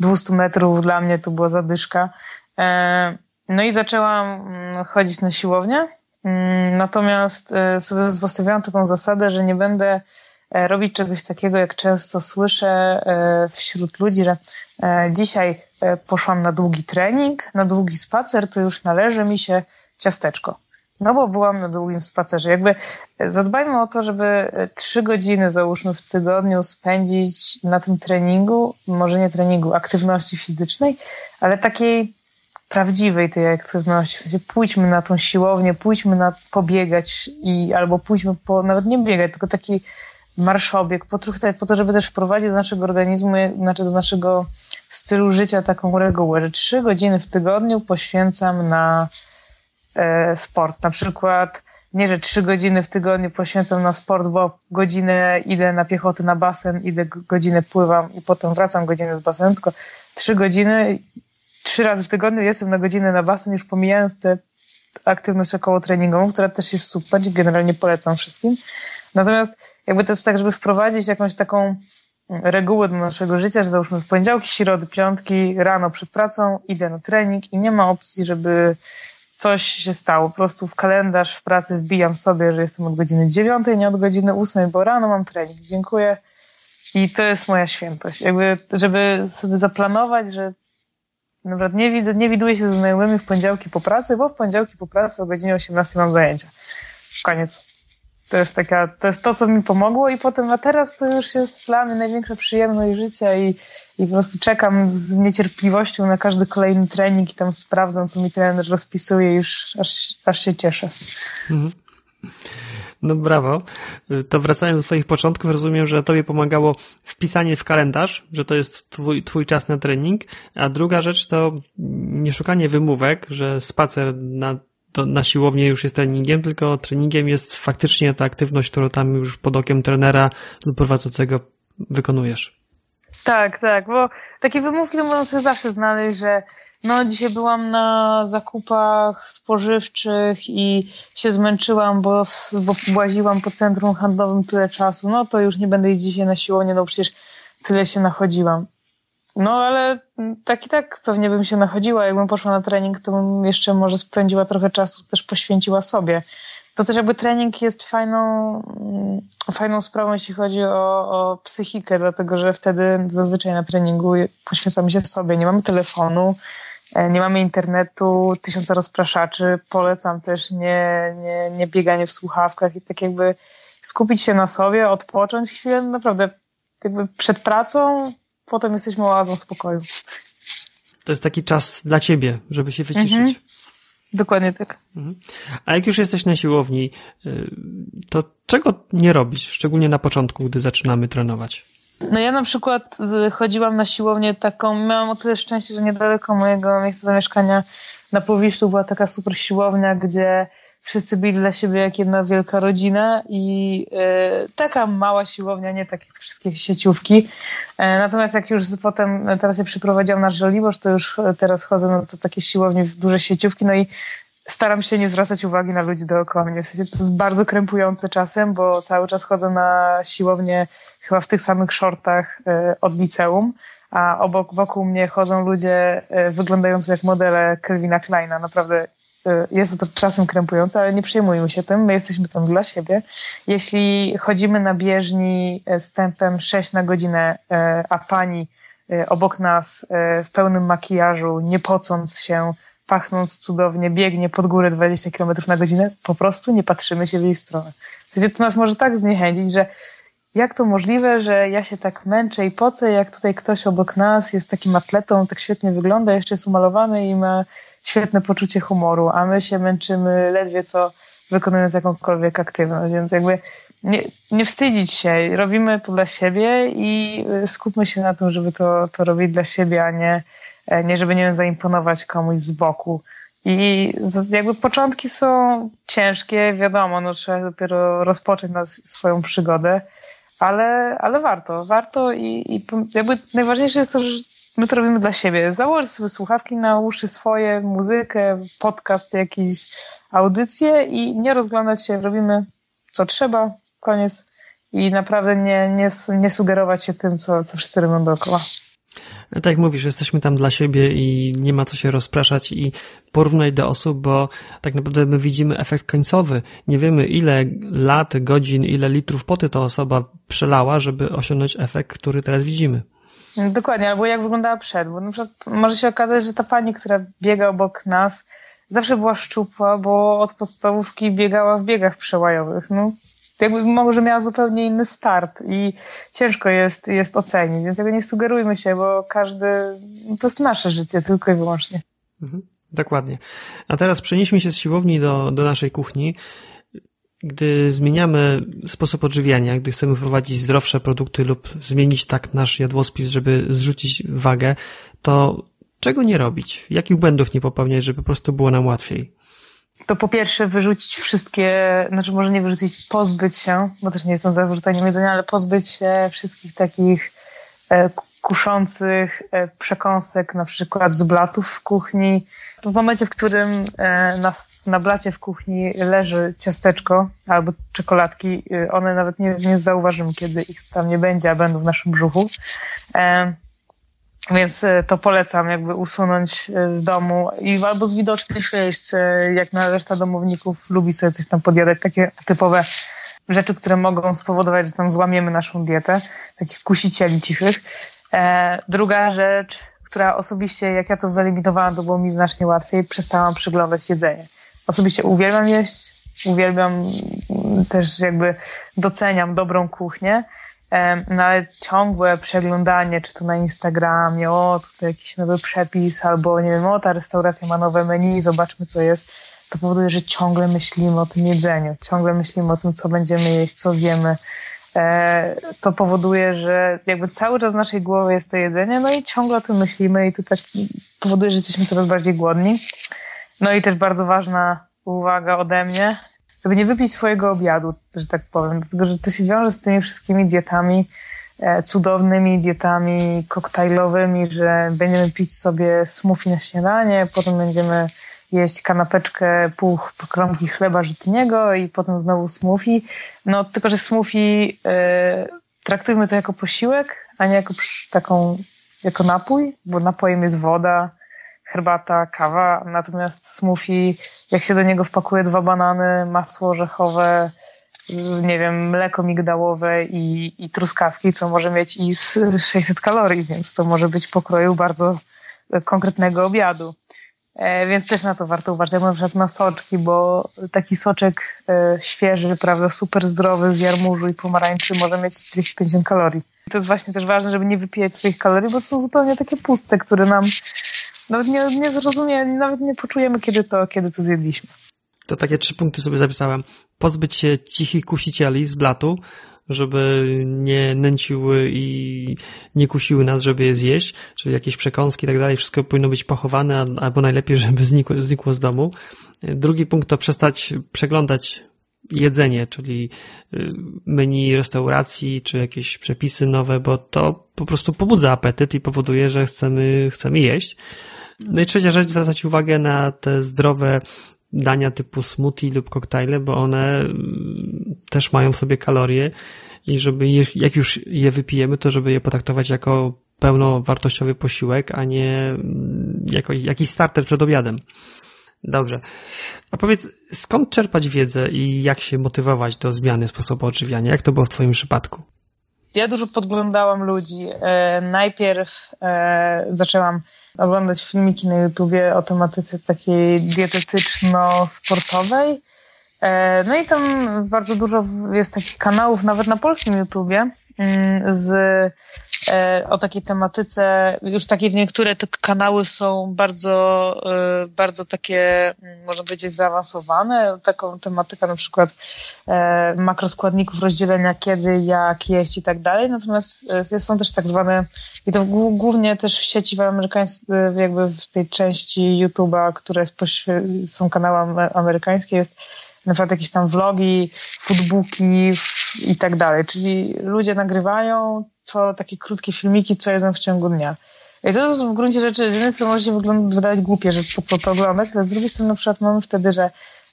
200 metrów dla mnie to była zadyszka. E, no i zaczęłam mm, chodzić na siłownię, mm, natomiast sobie postawiłam taką zasadę, że nie będę robić czegoś takiego, jak często słyszę wśród ludzi, że dzisiaj poszłam na długi trening, na długi spacer, to już należy mi się ciasteczko. No bo byłam na długim spacerze. Jakby zadbajmy o to, żeby trzy godziny załóżmy w tygodniu spędzić na tym treningu, może nie treningu, aktywności fizycznej, ale takiej prawdziwej tej aktywności. W sensie pójdźmy na tą siłownię, pójdźmy na pobiegać i albo pójdźmy po, nawet nie biegać, tylko taki marszobieg, po, po to, żeby też wprowadzić do naszego organizmu, znaczy do naszego stylu życia taką regułę, że trzy godziny w tygodniu poświęcam na e, sport. Na przykład nie, że trzy godziny w tygodniu poświęcam na sport, bo godzinę idę na piechotę na basen, idę godzinę pływam i potem wracam godzinę z basenu, tylko trzy godziny, trzy razy w tygodniu jestem na godzinę na basen, już pomijając tę aktywność około treningową, która też jest super i generalnie polecam wszystkim. Natomiast jakby też tak, żeby wprowadzić jakąś taką reguły do naszego życia, że załóżmy w poniedziałki, środy, piątki, rano przed pracą idę na trening i nie ma opcji, żeby coś się stało. Po prostu w kalendarz w pracy wbijam sobie, że jestem od godziny dziewiątej, nie od godziny ósmej, bo rano mam trening. Dziękuję. I to jest moja świętość. Jakby, żeby sobie zaplanować, że naprawdę nie widzę, nie widuję się ze znajomymi w poniedziałki po pracy, bo w poniedziałki po pracy o godzinie 18 mam zajęcia. Koniec. To jest taka, to jest to, co mi pomogło i potem, a teraz to już jest dla mnie największa przyjemność życia i, i po prostu czekam z niecierpliwością na każdy kolejny trening i tam sprawdzam, co mi trener rozpisuje już aż, aż się cieszę. Mhm. No brawo. To wracając do Twoich początków, rozumiem, że Tobie pomagało wpisanie w kalendarz, że to jest twój, twój czas na trening, a druga rzecz to nie szukanie wymówek, że spacer na to na siłownię już jest treningiem, tylko treningiem jest faktycznie ta aktywność, którą tam już pod okiem trenera lub prowadzącego wykonujesz. Tak, tak, bo takie wymówki to można sobie zawsze znaleźć, że no dzisiaj byłam na zakupach spożywczych i się zmęczyłam, bo, bo łaziłam po centrum handlowym tyle czasu, no to już nie będę iść dzisiaj na siłownię, no przecież tyle się nachodziłam. No ale tak i tak pewnie bym się nachodziła. Jakbym poszła na trening, to bym jeszcze może spędziła trochę czasu, też poświęciła sobie. To też jakby trening jest fajną, fajną sprawą, jeśli chodzi o, o psychikę, dlatego że wtedy zazwyczaj na treningu poświęcamy się sobie. Nie mamy telefonu, e, nie mamy internetu, tysiąca rozpraszaczy. Polecam też nie, nie, nie bieganie w słuchawkach i tak jakby skupić się na sobie, odpocząć chwilę. Naprawdę jakby przed pracą potem jesteśmy oazą spokoju. To jest taki czas dla ciebie, żeby się wyciszyć. Mhm. Dokładnie tak. Mhm. A jak już jesteś na siłowni, y, to czego nie robisz, szczególnie na początku, gdy zaczynamy trenować? No ja na przykład chodziłam na siłownię taką, miałam o tyle szczęście, że niedaleko mojego miejsca zamieszkania na Powiślu była taka super siłownia, gdzie wszyscy byli dla siebie jak jedna wielka rodzina i y, taka mała siłownia, nie takie wszystkie sieciówki. E, natomiast jak już potem, teraz się przyprowadziłam na Żoliborz, to już teraz chodzę na to takie siłownie duże sieciówki, no i staram się nie zwracać uwagi na ludzi dookoła mnie. W sensie to jest bardzo krępujące czasem, bo cały czas chodzę na siłownię chyba w tych samych shortach y, od liceum, a obok, wokół mnie chodzą ludzie y, wyglądający jak modele Kelvina Kleina. Naprawdę jest to czasem krępujące, ale nie przejmujmy się tym. My jesteśmy tam dla siebie. Jeśli chodzimy na bieżni y, z tempem 6 na godzinę, y, a pani obok nas w pełnym makijażu, nie pocąc się, pachnąc cudownie, biegnie pod górę 20 km na godzinę, po prostu nie patrzymy się w jej stronę. W sensie to nas może tak zniechęcić, że jak to możliwe, że ja się tak męczę i pocę, jak tutaj ktoś obok nas jest takim atletą, tak świetnie wygląda, jeszcze jest umalowany i ma świetne poczucie humoru, a my się męczymy ledwie co wykonując jakąkolwiek aktywność, więc jakby nie, nie wstydzić się, robimy to dla siebie i y, skupmy się na tym, żeby to, to robić dla siebie, a nie, e, nie żeby, nie wiem, zaimponować komuś z boku. I jakby początki są ciężkie, wiadomo, no trzeba dopiero rozpocząć swoją przygodę, ale, ale warto, warto i, i jakby najważniejsze jest to, że my to robimy dla siebie. Założyć sobie słuchawki na uszy swoje, muzykę, podcast, jakieś audycje i nie rozglądać się, robimy co trzeba, koniec i naprawdę nie, nie, nie sugerować się tym, co, co wszyscy robią dookoła. Tak jak mówisz, jesteśmy tam dla siebie i nie ma co się rozpraszać i porównać do osób, bo tak naprawdę my widzimy efekt końcowy. Nie wiemy ile lat, godzin, ile litrów poty ta osoba przelała, żeby osiągnąć efekt, który teraz widzimy. Dokładnie, albo jak wyglądała przed, bo na przykład może się okazać, że ta pani, która biega obok nas, zawsze była szczupła, bo od podstawówki biegała w biegach przełajowych. No, jakby może miała zupełnie inny start i ciężko jest, jest ocenić, więc jakby nie sugerujmy się, bo każdy, no to jest nasze życie tylko i wyłącznie. Mhm, dokładnie. A teraz przenieśmy się z siłowni do, do naszej kuchni. Gdy zmieniamy sposób odżywiania, gdy chcemy wprowadzić zdrowsze produkty lub zmienić tak nasz jadłospis, żeby zrzucić wagę, to czego nie robić? Jakich błędów nie popełniać, żeby po prostu było nam łatwiej? to po pierwsze wyrzucić wszystkie, znaczy może nie wyrzucić, pozbyć się, bo też nie jestem za wyrzucaniem jedzenia, ale pozbyć się wszystkich takich e, kuszących e, przekąsek, na przykład z blatów w kuchni. W momencie, w którym e, na, na blacie w kuchni leży ciasteczko albo czekoladki, one nawet nie, nie zauważymy, kiedy ich tam nie będzie, a będą w naszym brzuchu. Więc e, to polecam jakby usunąć e, z domu i albo z widocznych miejsc, e, jak na reszta domowników lubi sobie coś tam podjadać, takie typowe rzeczy, które mogą spowodować, że tam złamiemy naszą dietę, takich kusicieli cichych. druga rzecz, która osobiście, jak ja to wyeliminowałam, to było mi znacznie łatwiej, przestałam przyglądać jedzenie. Osobiście uwielbiam jeść, uwielbiam mm, też jakby doceniam dobrą kuchnię, no ale ciągłe przeglądanie, czy to na Instagramie, o tutaj jakiś nowy przepis, albo nie wiem, o ta restauracja ma nowe menu, zobaczmy co jest, to powoduje, że ciągle myślimy o tym jedzeniu, ciągle myślimy o tym, co będziemy jeść, co zjemy. E, to powoduje, że jakby cały czas w naszej głowie jest to jedzenie, no i ciągle o tym myślimy i to tak powoduje, że jesteśmy coraz bardziej głodni. No i też bardzo ważna uwaga ode mnie, żeby nie wypić swojego obiadu, że tak powiem, dlatego że to się wiąże z tymi wszystkimi dietami, e, cudownymi dietami koktajlowymi, że będziemy pić sobie smoothie na śniadanie, potem będziemy jeść kanapeczkę pół kromki chleba żytniego i potem znowu smoothie. No tylko, że smoothie e, traktujmy to jako posiłek, a nie jako taką, jako napój, bo napojem jest woda, herbata, kawa, natomiast smoothie, jak się do niego wpakuje dwa banany, masło orzechowe, nie wiem, mleko migdałowe i, i truskawki, to może mieć i 600 kalorii, więc to może być pokroju bardzo konkretnego obiadu. E, więc też na to warto uważać, na przykład na soczki, bo taki soczek e, świeży, prawda, super zdrowy z jarmużu i pomarańczy może mieć 250 kalorii. to jest właśnie też ważne, żeby nie wypijać swoich kalorii, bo to są zupełnie takie puste, które nam nawet nie, nie zrozumie, nawet nie poczujemy, kiedy to, kiedy to zjedliśmy. To takie trzy punkty sobie zapisałem. Pozbyć się cichych kusicieli z blatu, żeby nie nęciły i nie kusiły nas, żeby je zjeść, czyli jakieś przekąski i tak dalej, wszystko powinno być pochowane, albo najlepiej, [LAUGHS] żeby znikło, znikło z domu. Drugi punkt to przestać przeglądać jedzenie, czyli y, menu restauracji, czy jakieś przepisy nowe, bo to po prostu pobudza apetyt i powoduje, że chcemy, chcemy jeść. No i trzecia rzecz, zwracać uwagę na te zdrowe dania typu smoothie lub koktajle, bo one mm, też mają w sobie kalorie i żeby je, jak już je wypijemy, to żeby je potraktować jako pełnowartościowy posiłek, a nie mm, jako jakiś starter przed obiadem. Dobrze. A powiedz, skąd czerpać wiedzę i jak się motywować do zmiany sposobu odżywiania? Jak to było w Twoim przypadku? Ja dużo podglądałam ludzi. E, najpierw e, zaczęłam oglądać filmiki na YouTubie o tematyce takiej dietetyczno-sportowej. E, no i tam bardzo dużo jest takich kanałów, nawet na polskim YouTubie, z, e, o takiej tematyce, już takie niektóre te kanały są bardzo, e, bardzo takie, mm, można powiedzieć, zaawansowane. Taką tematykę na przykład makroskładników, rozdzielenia kiedy, jak jeść i tak dalej. Natomiast są też tak zwane, i to głównie też w sieci amerykańskiej, jakby w tej części YouTube'a, które są kanały amerykańskie, jest na przykład jakieś tam vlogi, foodbooki i tak dalej. Czyli ludzie nagrywają co takie krótkie filmiki, co jedzą w ciągu dnia. I to jest w gruncie rzeczy, z jednej strony może się wydawać głupie, że po co to oglądać, ale z drugiej strony na przykład mamy wtedy, że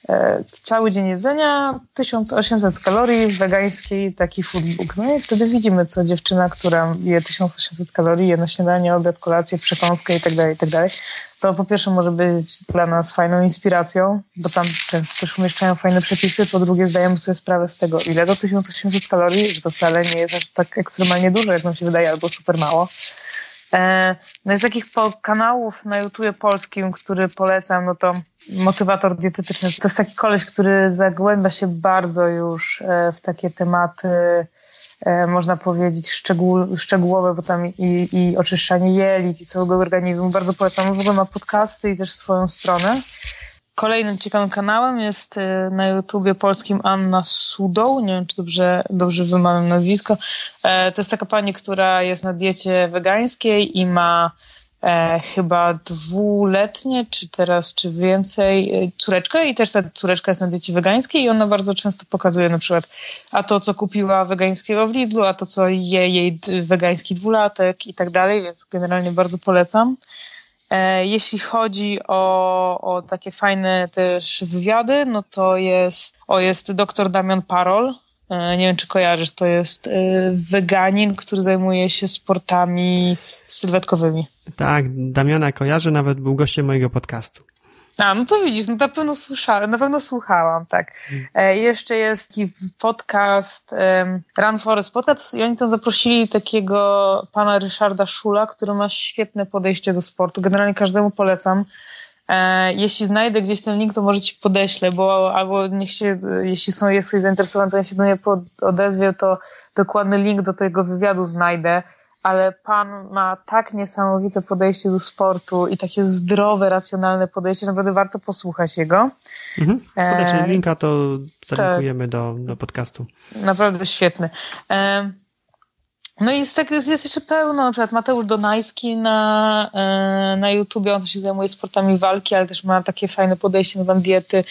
e, cały dzień jedzenia, 1800 kalorii, wegański taki foodbook. No i wtedy widzimy, co dziewczyna, która je 1800 kalorii, je na śniadanie, obiad, kolację, przekąskę i tak dalej, i tak. To po pierwsze może być dla nas fajną inspiracją, bo tam często też umieszczają fajne przepisy, po drugie zdajemy sobie sprawę z tego, ile to 1800 kalorii, że to wcale nie jest aż tak ekstremalnie dużo, jak nam się wydaje, albo super mało. E, no z takich kanałów na YouTube polskim, który polecam, no to motywator dietetyczny. To jest taki koleś, który zagłębia się bardzo już e, w takie tematy, e, można powiedzieć, szczegół, szczegółowe, bo tam i, i oczyszczanie jelit i całego organizmu. Bardzo polecam. W ogóle ma podcasty i też swoją stronę. Kolejnym ciekawym kanałem jest y, na YouTubie polskim Anna Sudoł. Nie wiem, czy dobrze, dobrze wymawiam nazwisko. E, to jest taka pani, która jest na diecie wegańskiej i ma e, chyba dwuletnie, czy teraz, czy więcej, e, córeczkę i też ta córeczka jest na diecie wegańskiej i ona bardzo często pokazuje na przykład a to, co kupiła wegańskiego w Lidlu, a to, co je jej wegański dwulatek i tak dalej, więc generalnie bardzo polecam. E, jeśli chodzi o, o takie fajne też wywiady, no to jest, o, jest dr Damian Parol. E, nie wiem, czy kojarzysz, to jest e, weganin, który zajmuje się sportami sylwetkowymi. Tak, Damiana kojarzę, nawet był gościem mojego podcastu. A, no to widzisz, no na pewno słyszałam, na pewno słuchałam, tak. E, jeszcze jest taki podcast um, Run Forest Podcast i oni tam zaprosili takiego pana Ryszarda Szula, który ma świetne podejście do sportu. Generalnie każdemu polecam. E, jeśli znajdę gdzieś ten link, to może ci podeślę, bo albo niech się, jeśli są, jesteś zainteresowany, to ja się do mnie odezwie, to dokładny link do tego wywiadu znajdę ale pan ma tak niesamowite podejście do sportu i takie zdrowe, racjonalne podejście, naprawdę warto posłuchać jego. Mhm. Podajcie e, linka, to zalinkujemy do, do podcastu. Naprawdę świetny. E, no i jest, tak, jest, jest jeszcze pełno, na przykład Mateusz Donajski na, e, na YouTubie, on się zajmuje sportami walki, ale też ma takie fajne podejście do diety.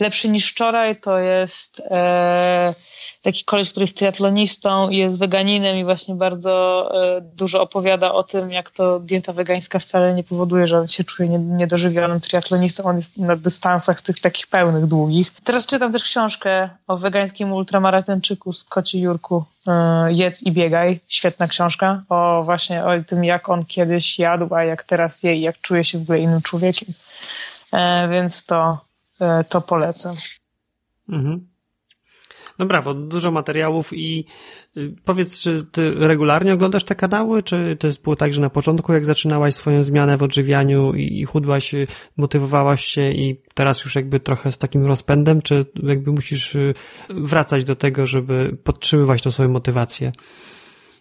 Lepszy niż wczoraj to jest... E, taki koleś, który jest triatlonistą i jest weganinem i właśnie bardzo e, dużo opowiada o tym, jak to dieta wegańska wcale nie powoduje, że on się czuje niedożywionym triatlonistą. On jest na dystansach tych takich pełnych, długich. Teraz czytam też książkę o wegańskim ultramaratończyku z Koci Jurku e, Jedz i biegaj. Świetna książka o właśnie o tym, jak on kiedyś jadł, a jak teraz je i jak czuje się w ogóle innym człowiekiem. E, więc to, to polecam. Mhm. No brawo, dużo materiałów i y, powiedz, czy ty regularnie oglądasz te kanały, czy to było tak, że na początku jak zaczynałaś swoją zmianę w odżywianiu i, i chudłaś, y, motywowałaś się i teraz już jakby trochę z takim rozpędem, czy jakby musisz y, wracać do tego, żeby podtrzymywać tą swoją motywację?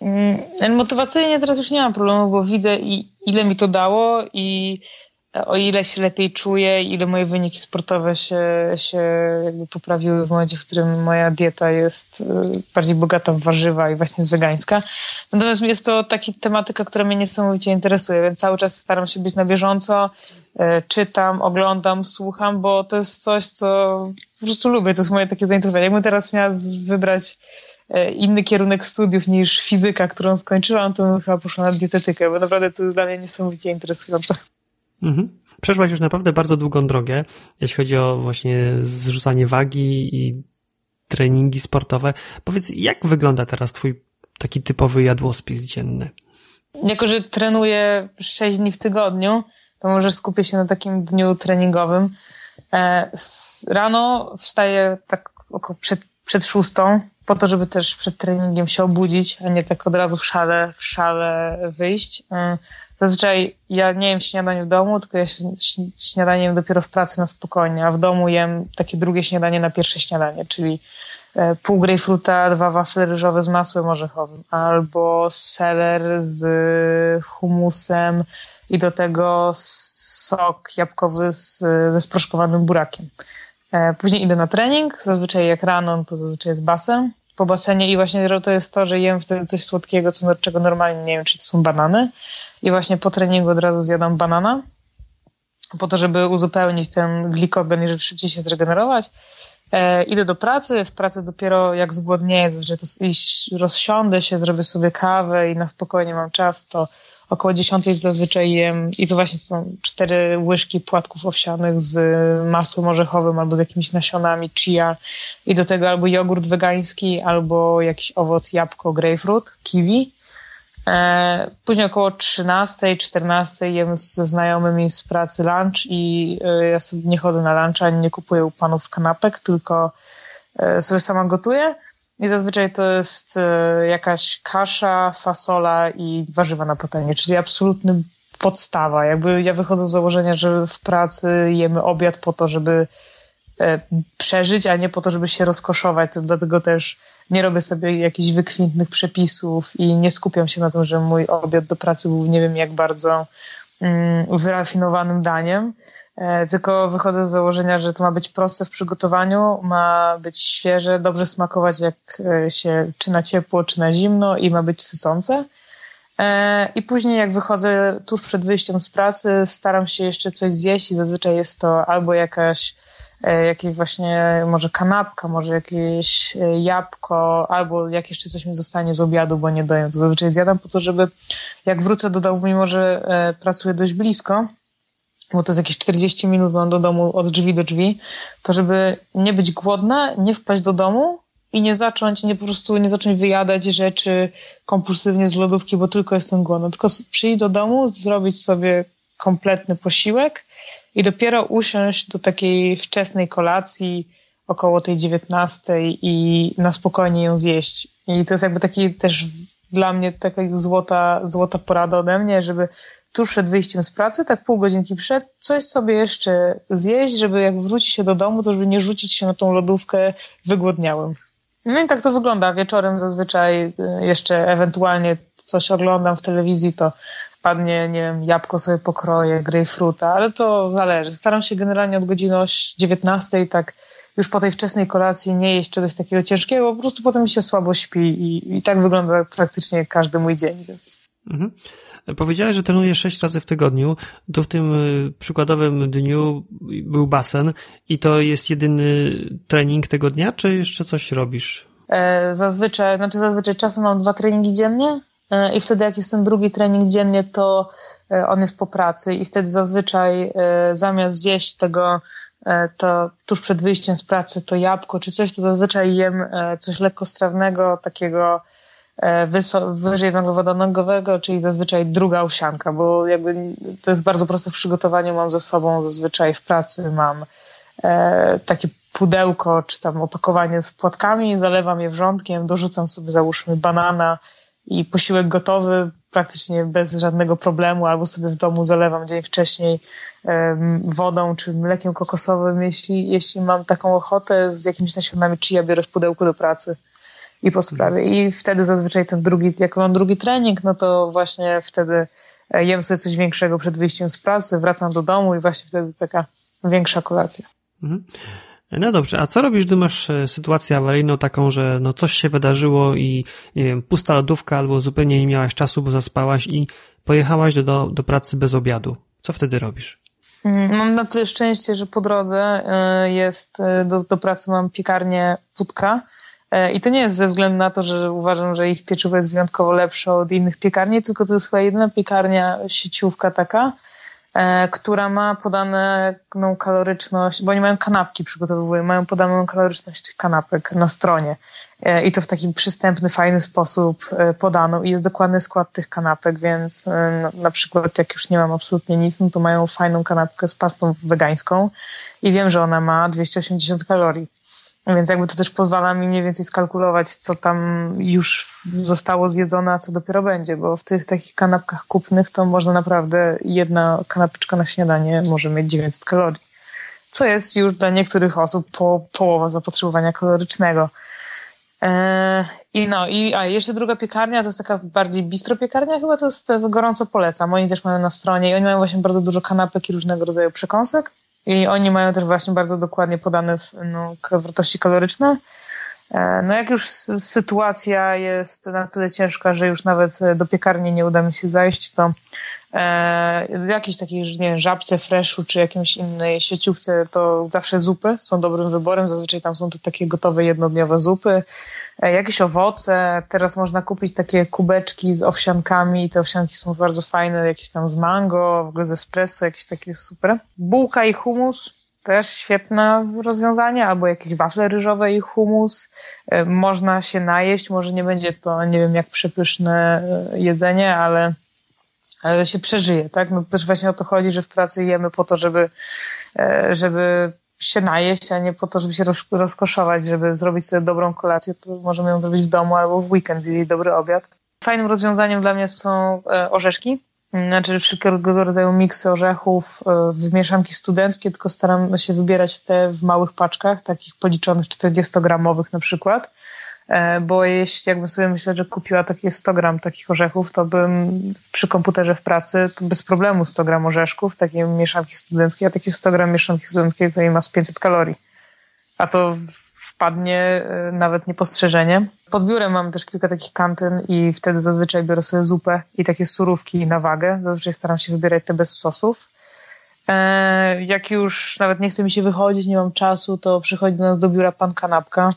Mm, motywacyjnie teraz już nie mam problemu, bo widzę ile mi to dało i o ile się lepiej czuję, ile moje wyniki sportowe się, się jakby poprawiły w momencie, w którym moja dieta jest y, bardziej bogata w warzywa i właśnie jest wegańska. Natomiast jest to taka tematyka, która mnie niesamowicie interesuje, więc cały czas staram się być na bieżąco, y, czytam, oglądam, słucham, bo to jest coś, co po prostu lubię, to jest moje takie zainteresowanie. Jakbym teraz miała wybrać y, inny kierunek studiów niż fizyka, którą skończyłam, to bym chyba poszła na dietetykę, bo naprawdę to jest dla mnie niesamowicie interesujące. Mhm. Przeszłaś już naprawdę bardzo długą drogę, jeśli chodzi o właśnie zrzucanie wagi i treningi sportowe. Powiedz, jak wygląda teraz twój taki typowy jadłospis dzienny? Jako, że trenuję 6 dni w tygodniu, to może skupię się na takim dniu treningowym. E, rano wstaję tak około przed, przed szóstą, po to, żeby też przed treningiem się obudzić, a nie tak od razu w szale, w szale wyjść. Zazwyczaj ja nie jem śniadanie w domu, tylko ja śniadanie jem dopiero w pracy na spokojnie, a w domu jem takie drugie śniadanie na pierwsze śniadanie, czyli e, pół grejpfruta, dwa wafle ryżowe z masłem orzechowym, albo seler z humusem i do tego sok jabłkowy z, ze sproszkowanym burakiem. E, później idę na trening, zazwyczaj jak rano, to zazwyczaj jest basen. Po basenie i właśnie to jest to, że jem wtedy coś słodkiego, co, czego normalnie nie wiem, czy to są banany i właśnie po treningu od razu zjadam banana, po to, żeby uzupełnić ten glikogen i żeby szybciej się zregenerować. E, idę do pracy, w pracy dopiero jak zgłodnieję, że to rozsiądę się, zrobię sobie kawę i na spokojnie mam czas, to około 10 zazwyczaj jem i to właśnie są cztery łyżki płatków owsianych z masłem orzechowym albo z jakimiś nasionami chia i do tego albo jogurt wegański, albo jakiś owoc, jabłko, grapefruit, kiwi. E, później około 13, 14 jem ze znajomymi z pracy lunch i e, ja sobie nie chodzę na lunch, ani nie kupuję u panów kanapek, tylko e, sobie sama gotuję. I zazwyczaj to jest jakaś kasza, fasola i warzywa na patelni, czyli absolutny podstawa. Jakby ja wychodzę z założenia, że w pracy jemy obiad po to, żeby przeżyć, a nie po to, żeby się rozkoszować. Dlatego też nie robię sobie jakichś wykwintnych przepisów i nie skupiam się na tym, że mój obiad do pracy był nie wiem jak bardzo mm, wyrafinowanym daniem, e, tylko wychodzę z założenia, że to ma być proste w przygotowaniu, ma być świeże, dobrze smakować jak e, się czy na ciepło, czy na zimno i ma być sycące. E, I później, jak wychodzę tuż przed wyjściem z pracy, staram się jeszcze coś zjeść i zazwyczaj jest to albo jakaś jakieś właśnie może kanapka, może jakieś e, jabłko, albo jak jeszcze coś mi zostanie z obiadu, bo nie doję, to zazwyczaj zjadam po to, żeby jak wrócę do domu, mimo że e, pracuję dość blisko, bo to jest jakieś 40 minut mam do domu od drzwi do drzwi, to żeby nie być głodna, nie wpaść do domu i nie zacząć, nie po prostu nie zacząć wyjadać rzeczy kompulsywnie z lodówki, bo tylko jestem głodna, tylko przyjść do domu, zrobić sobie kompletny posiłek, i dopiero usiąść do takiej wczesnej kolacji około tej dziewiętnastej i na spokojnie ją zjeść. I to jest jakby taki też dla mnie taka złota, złota porada ode mnie, żeby tuż przed wyjściem z pracy, tak pół godzinki przed, coś sobie jeszcze zjeść, żeby jak wróci się do domu, to żeby nie rzucić się na tą lodówkę wygłodniałym. No i tak to wygląda. Wieczorem zazwyczaj y, jeszcze ewentualnie coś oglądam w telewizji, to wpadnie, nie wiem, jabłko sobie pokroję, grejpfruta, ale to zależy. Staram się generalnie od godziny 19 tak już po tej wczesnej kolacji nie jeść czegoś takiego ciężkiego, po prostu potem mi się słabo śpi i, i tak wygląda praktycznie każdy mój dzień. Więc. Mhm. Powiedziałeś, że trenujesz sześć razy w tygodniu. To w tym y, przykładowym dniu był basen i to jest jedyny trening tego dnia, czy jeszcze coś robisz? E, zazwyczaj, znaczy zazwyczaj czasem mam dwa treningi dziennie, i wtedy jak jest ten drugi trening dziennie, to e, on jest po pracy i wtedy zazwyczaj e, zamiast zjeść tego to tuż przed wyjściem z pracy to jabłko czy coś, to zazwyczaj jem coś lekkostrawnego, takiego wyżej węglowodanowego, czyli zazwyczaj druga owsianka, bo jakby to jest bardzo proste w przygotowaniu. Mam ze sobą zazwyczaj w pracy mam takie pudełko czy tam opakowanie z płatkami, zalewam je wrzątkiem, dorzucam sobie załóżmy banana, i posiłek gotowy praktycznie bez żadnego problemu, albo sobie w domu zalewam dzień wcześniej wodą czy mlekiem kokosowym, jeśli, jeśli mam taką ochotę z jakimiś nasionami ja biorę w pudełku do pracy i po sprawie. I wtedy zazwyczaj ten drugi, jak mam drugi trening, no to właśnie wtedy e, jem sobie coś większego przed wyjściem z pracy, wracam do domu i właśnie wtedy taka większa kolacja. Mhm. No dobrze, a co robisz, gdy masz e, sytuację awaryjną taką, że no coś się wydarzyło i nie wiem, pusta lodówka albo zupełnie nie miałaś czasu, bo zaspałaś i pojechałaś do, do, pracy bez obiadu. Co wtedy robisz? Mm, mam na tyle szczęście, że po drodze e, jest, e, do, do pracy mam piekarnię Putka i to nie jest ze względu na to, że uważam, że ich pieczywo jest wyjątkowo lepsze od innych piekarni, tylko to jest chyba jedyna piekarnia, sieciówka taka, która ma podaną kaloryczność, bo oni mają kanapki przygotowują, mają podaną kaloryczność tych kanapek na stronie. E, i to w taki przystępny, fajny sposób e, podano. I jest dokładny skład tych kanapek, więc na przykład jak już nie mam absolutnie nic, no to mają fajną kanapkę z pastą wegańską. I wiem, że ona ma 280 kalorii. Więc jakby to też pozwala mi mniej więcej skalkulować, co tam już zostało zjedzone, a co dopiero będzie, bo w tych takich kanapkach kupnych to można naprawdę jedna kanapeczka na śniadanie może mieć 900 kalorii, co jest już dla niektórych osób po, połowa zapotrzebowania kalorycznego. Eee, I no, i a jeszcze druga piekarnia, to jest taka bardziej bistro piekarnia, chyba to jest, to gorąco polecam. Oni też mają na stronie i oni mają właśnie bardzo dużo kanapek i różnego rodzaju przekąsek. I oni mają też właśnie bardzo dokładnie podane no, wartości kaloryczne. E, no jak już sytuacja jest na tyle ciężka, że już nawet do piekarni nie uda mi się zajść, to E, jakiejś takiej, nie wiem, żabce freshu czy jakimś innej sieciówce, to zawsze zupy są dobrym wyborem. Zazwyczaj tam są to takie gotowe jednodniowe zupy. E, jakieś owoce. Teraz można kupić takie kubeczki z owsiankami. Te owsianki są bardzo fajne, jakieś tam z mango, w ogóle z espresso, jakieś takie super. Bułka i humus też świetne rozwiązanie, albo jakieś wafle ryżowe i humus. E, można się najeść, może nie będzie to, nie wiem, jak przepyszne jedzenie, ale się przeżyje, tak? No też właśnie o to chodzi, że w pracy jemy po to, żeby, e, żeby się najeść, a nie po to, żeby się rozkoszować, żeby zrobić sobie dobrą kolację, to możemy ją zrobić w domu albo w weekend, zjeść dobry obiad. Fajnym rozwiązaniem dla mnie są orzeszki znaczy wszelkiego rodzaju miksy orzechów, e, mieszanki studenckie, tylko staram się wybierać te w małych paczkach, takich policzonych 40-gramowych na przykład, e, bo jeśli jakbym sobie myślę, że kupiła takie 100 gram takich orzechów, to bym przy komputerze w pracy to bez problemu 100 gram orzeszków, takie mieszanki studenckie, a takie 100 gram mieszanki studenckie to ma z 500 kalorii. A to wpadnie y, nawet niepostrzeżenie. Pod biurem mam też kilka takich kantyn i wtedy zazwyczaj biorę sobie zupę i takie surówki na wagę. Zazwyczaj staram się wybierać te bez sosów. E, jak już nawet nie chce mi się wychodzić, nie mam czasu, to przychodzi do nas do biura pan kanapka,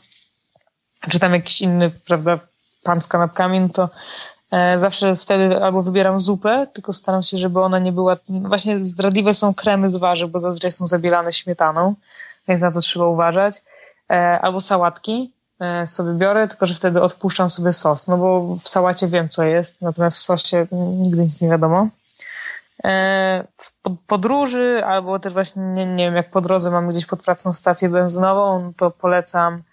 czy tam jakiś inny, prawda, pan z kanapkami, no to e, zawsze wtedy albo wybieram zupę, tylko staram się, żeby ona nie była, właśnie zdradliwe są kremy z warzyw, bo zazwyczaj są zabielane śmietaną, więc na to trzeba uważać. E, albo sałatki e, sobie biorę, tylko że wtedy odpuszczam sobie sos, no bo w sałacie wiem, co jest, natomiast w sosie nigdy nic nie wiadomo. W podróży, albo też właśnie, nie, nie wiem, jak po drodze mam gdzieś pod pracą stację benzynową, to polecam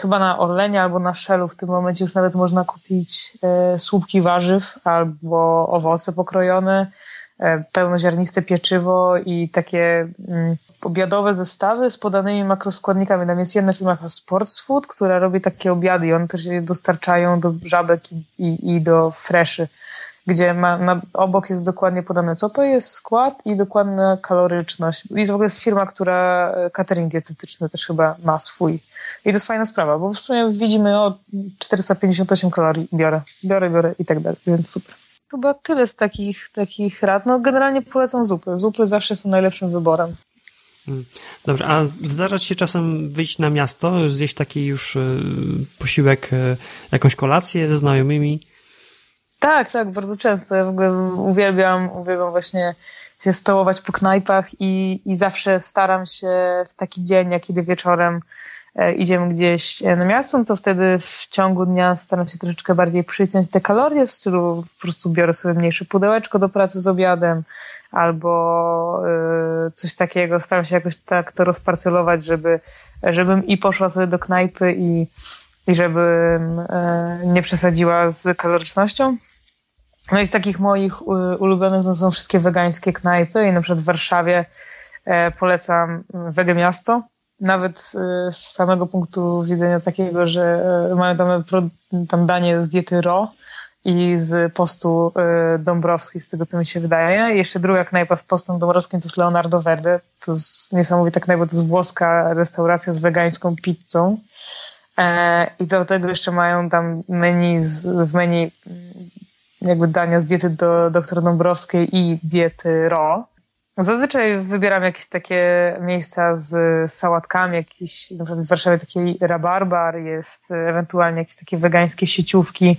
chyba na Orlenie albo na Shellu w tym momencie już nawet można kupić słupki warzyw albo owoce pokrojone, pełnoziarniste pieczywo i takie mm, obiadowe zestawy z podanymi makroskładnikami. Tam jest jedna firma Sports Food, która robi takie obiady i one też je dostarczają do żabek i, i, i do freszy, gdzie ma, na, obok jest dokładnie podane, co to jest skład i dokładna kaloryczność. I to w ogóle jest firma, która e, catering dietetyczny też chyba ma swój. I to jest fajna sprawa, bo w sumie widzimy o 458 kalorii biorę, biorę, biorę i tak dalej, więc super. Chyba tyle z takich, takich rad. No generalnie polecam zupy. Zupy zawsze są najlepszym wyborem. Mm. Dobrze, a zdarza się czasem wyjść na miasto, zjeść taki już e, posiłek, e, jakąś kolację ze znajomymi? Tak, tak, bardzo często. Ja w ogóle uwielbiam, uwielbiam właśnie się stołować po knajpach i, i zawsze staram się w taki dzień, jak kiedy wieczorem e, idziemy gdzieś na miasto, no to wtedy w ciągu dnia staram się troszeczkę bardziej przyciąć te kalorie w stylu po prostu biorę sobie mniejsze pudełeczko do pracy z obiadem, albo y, coś takiego. Staram się jakoś tak to rozparcelować, żeby, żebym i poszła sobie do knajpy i, i żebym nie przesadziła z kalorycznością. No i z takich moich ulubionych to są wszystkie wegańskie knajpy i na przykład w Warszawie e, polecam Wege Miasto. Nawet y, z samego punktu widzenia takiego, że e, mają tam, tam danie z diety RO, i z postu y, Dąbrowskiej, z tego co mi się wydaje. Jeszcze druga knajpa z postem Dąbrowskim to jest Leonardo Verde. To jest niesamowita knajpa, to jest włoska restauracja z wegańską pizzą. E, I do tego jeszcze mają tam menu z, w menu jakby dania z diety do doktor Dąbrowskiej i diety RO. Zazwyczaj wybieram jakieś takie miejsca z sałatkami, jakieś, na przykład w Warszawie taki rabarbar, jest ewentualnie jakieś takie wegańskie sieciówki,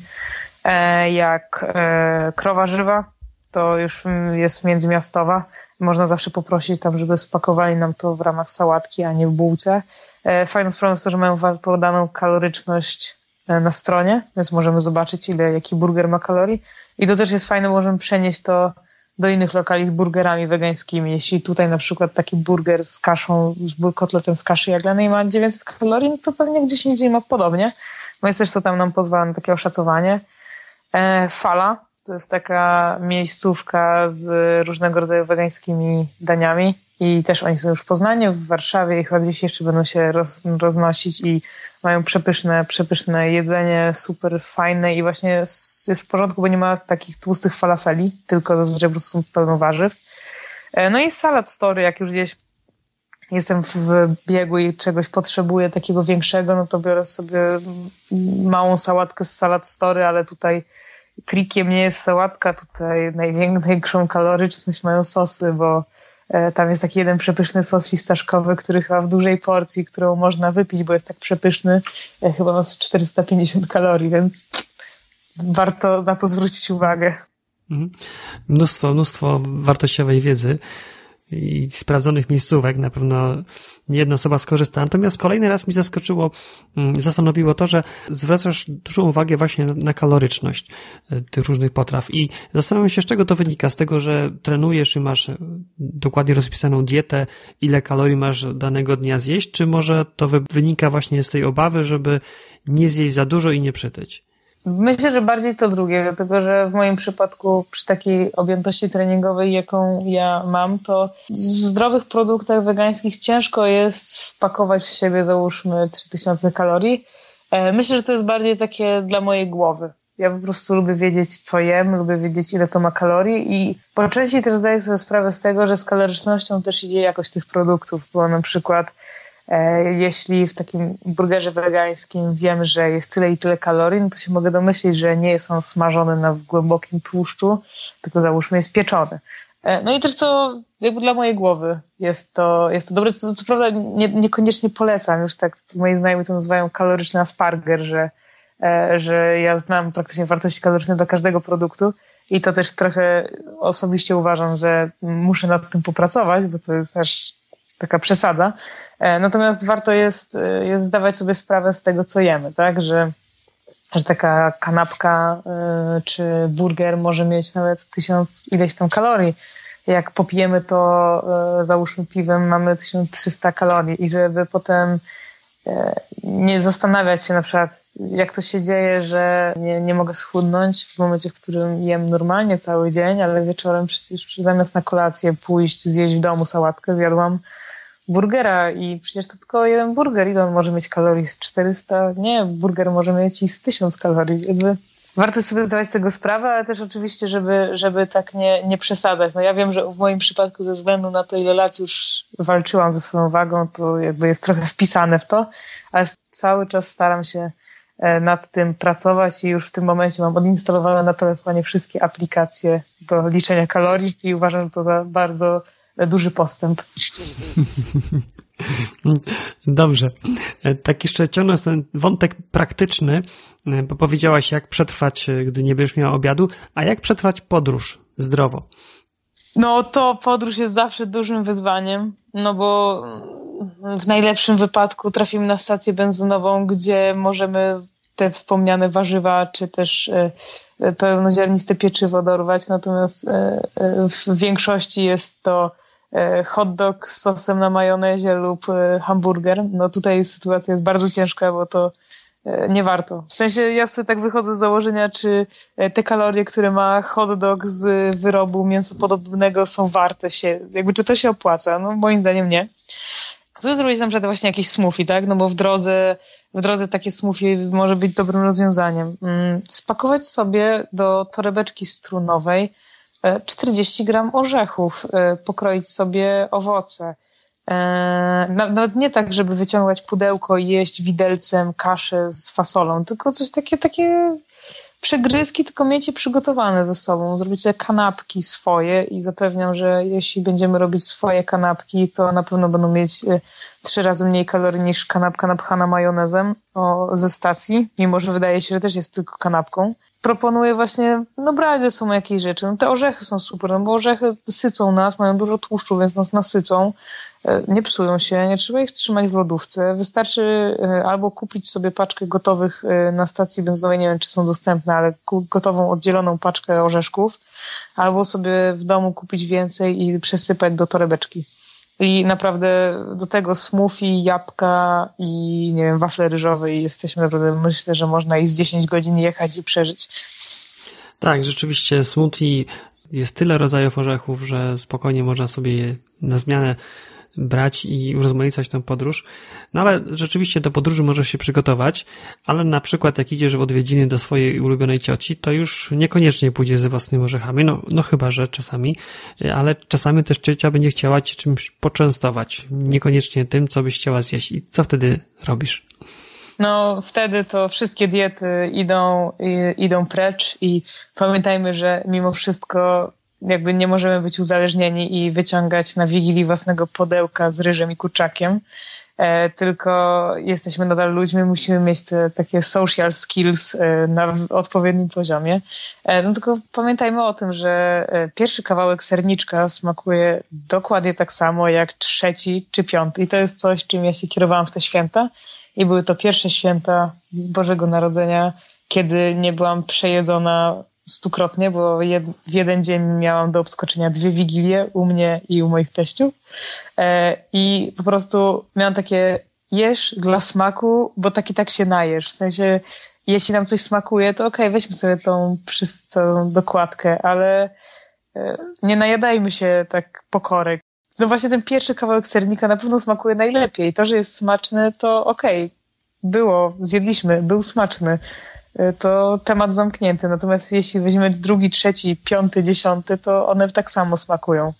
E, jak e, krowa żywa, to już jest międzymiastowa. Można zawsze poprosić tam, żeby spakowali nam to w ramach sałatki, a nie w bułce. E, fajną sprawą jest to, że mają podaną kaloryczność na stronie, więc możemy zobaczyć, ile jaki burger ma kalorii. I to też jest fajne, możemy przenieść to do innych lokali z burgerami wegańskimi. Jeśli tutaj na przykład taki burger z kaszą, z kotletem z kaszy jaglanej ma 900 kalorii, no to pewnie gdzieś indziej ma podobnie. Więc też to tam nam pozwala na takie oszacowanie. E, Fala to jest taka miejscówka z różnego rodzaju wegańskimi daniami i też oni są już w Poznaniu, w Warszawie i chyba gdzieś jeszcze będą się roz, roznosić i mają przepyszne, przepyszne jedzenie, super fajne i właśnie jest, w porządku, bo nie ma takich tłustych falafeli, tylko zazwyczaj po prostu są pełno warzyw. E, no i salad story, jak już gdzieś jestem w biegu i czegoś potrzebuję takiego większego, no to biorę sobie małą sałatkę z salad story, ale tutaj trikiem nie jest sałatka, tutaj największą kaloryczność mają sosy, bo tam jest taki jeden przepyszny sos fistaszkowy, który chyba w dużej porcji, którą można wypić, bo jest tak przepyszny, e, chyba ma 450 kalorii, więc warto na to zwrócić uwagę. Mhm. Mnóstwo, mnóstwo wartościowej wiedzy i sprawdzonych miejscówek, na pewno nie jedna osoba skorzysta. Natomiast kolejny raz mi zaskoczyło, mm, zastanowiło to, że zwracasz dużą uwagę właśnie na kaloryczność e, tych różnych potraw i zastanawiam się, z czego to wynika? Z tego, że trenujesz i masz e, dokładnie rozpisaną dietę, ile kalorii masz danego dnia zjeść, czy może to wynika właśnie z tej obawy, żeby nie zjeść za dużo i nie przytyć? Myślę, że bardziej to drugie, dlatego że w moim przypadku przy takiej objętości treningowej, jaką ja mam, to w zdrowych produktach wegańskich ciężko jest wpakować w siebie załóżmy 3000 kalorii. E, myślę, że to jest bardziej takie dla mojej głowy. Ja po prostu lubię wiedzieć, co jem, lubię wiedzieć, ile to ma kalorii i po części też zdaję sobie sprawę z tego, że z kalorycznością też idzie jakość tych produktów, bo na przykład jeśli w takim burgerze wegańskim wiem, że jest tyle i tyle kalorii, no to się mogę domyślić, że nie jest on smażony na głębokim tłuszczu, tylko załóżmy jest pieczony. E, no i też to jakby dla mojej głowy jest to, jest to dobre. Co, co prawda nie, niekoniecznie polecam, już tak moi znajomi to nazywają kaloryczny asparger, że, e, że ja znam praktycznie wartości kaloryczne do każdego produktu i to też trochę osobiście uważam, że muszę nad tym popracować, bo to jest też taka przesada. E, natomiast warto jest, e, jest zdawać sobie sprawę z tego, co jemy, tak? Że, że taka kanapka e, czy burger może mieć nawet tysiąc ileś tam kalorii. Jak popijemy to, załóżmy piwem, mamy 1300 kalorii i żeby potem nie zastanawiać się na przykład, jak to się dzieje, że nie, nie mogę schudnąć w momencie, w którym jem normalnie cały dzień, ale wieczorem przecież zamiast na kolację pójść, zjeść w domu sałatkę, zjadłam burgera i przecież to tylko jeden burger, ile on może mieć kalorii? Z 400? Nie, burger może mieć i z 1000 kalorii. Jakby warto sobie zdawać z tego sprawę, ale też oczywiście, żeby, żeby tak nie, nie przesadzać. No ja wiem, że w moim przypadku ze względu na to, ile lat już walczyłam ze swoją wagą, to jakby jest trochę wpisane w to, ale cały czas staram się e, nad tym pracować i już w tym momencie mam odinstalowane na telefonie wszystkie aplikacje do liczenia kalorii i uważam to za bardzo duży postęp. [LAUGHS] Dobrze. Tak jeszcze ciągnąc ten wątek praktyczny, bo powiedziałaś, jak przetrwać, gdy nie będziesz miała obiadu, a jak przetrwać podróż zdrowo? No to podróż jest zawsze dużym wyzwaniem, no bo w najlepszym wypadku trafimy na stację benzynową, gdzie możemy te wspomniane warzywa, czy też e, pełnoziarniste pieczywo dorwać, natomiast e, e, w większości jest to E, hot dog z sosem na majonezie lub e, hamburger. No tutaj sytuacja jest bardzo ciężka, bo to e, nie warto. W sensie ja sobie tak wychodzę z założenia, czy te kalorie, które ma hot dog z wyrobu mięsopodobnego są warte się, jakby czy to się opłaca? No moim zdaniem nie. Co zrobić na przykład właśnie jakiś smoothie, tak? No bo w drodze, w drodze takie smoothie może być dobrym rozwiązaniem. Mm, spakować sobie do torebeczki strunowej 40 gram orzechów, e, pokroić sobie owoce. E, nawet nie tak, żeby wyciągać pudełko i jeść widelcem kaszę z fasolą, tylko coś takie, takie przegryzki, tylko mieć przygotowane ze sobą, zrobić sobie kanapki swoje i zapewniam, że jeśli będziemy robić swoje kanapki, to na pewno będą mieć e, trzy razy mniej kalorii niż kanapka napchana majonezem ze stacji, mimo że wydaje się, że też jest tylko kanapką proponuję właśnie, no brać ze sobą jakieś rzeczy. No te orzechy są super, no bo orzechy sycą nas, mają dużo tłuszczu, więc nas nasycą. E, nie psują się, nie trzeba ich trzymać w lodówce. Wystarczy e, albo kupić sobie paczkę gotowych e, na stacji benzynowej, nie wiem czy są dostępne, ale gotową, oddzieloną paczkę orzeszków, albo sobie w domu kupić więcej i przesypać do torebeczki. I naprawdę do tego smoothie, jabłka i nie wiem, wafle ryżowe i jesteśmy naprawdę, myślę, że można i z 10 godzin jechać i przeżyć. Tak, rzeczywiście smoothie jest tyle rodzajów orzechów, że spokojnie można sobie na zmianę brać i urozmaicać tę podróż. No ale rzeczywiście do podróży możesz się przygotować, ale na przykład jak idziesz w odwiedziny do swojej ulubionej cioci, to już niekoniecznie pójdziesz ze własnymi orzechami, no, no chyba, że czasami, ale czasami też ciocia będzie chciała cię czymś poczęstować, niekoniecznie tym, co byś chciała zjeść. I co wtedy robisz? no wtedy to wszystkie diety idą, idą precz i pamiętajmy, że mimo wszystko jakby nie możemy być uzależnieni i wyciągać na wigilii własnego podełka z ryżem i kurczakiem, e, tylko jesteśmy nadal ludźmi, musimy mieć te takie social skills e, na odpowiednim poziomie. E, no tylko pamiętajmy o tym, że pierwszy kawałek serniczka smakuje dokładnie tak samo jak trzeci czy piąty i to jest coś, czym ja się kierowałam w te święta i były to pierwsze święta Bożego Narodzenia, kiedy nie byłam przejedzona stukrotnie, bo jed, w jeden dzień miałam do obskoczenia dwie wigilie u mnie i u moich teściów. E, I po prostu miałam takie jesz dla smaku, bo tak i tak się najesz. W sensie, jeśli nam coś smakuje, to okej, okay, weźmy sobie tą, tą dokładkę, ale e, nie najadajmy się tak pokorek. No właśnie ten pierwszy kawałek sernika na pewno smakuje najlepiej. To, że jest smaczny, to okej, okay, było, zjedliśmy, był smaczny to temat zamknięty. Natomiast jeśli weźmiemy drugi, trzeci, piąty, dziesiąty, to one tak samo smakują.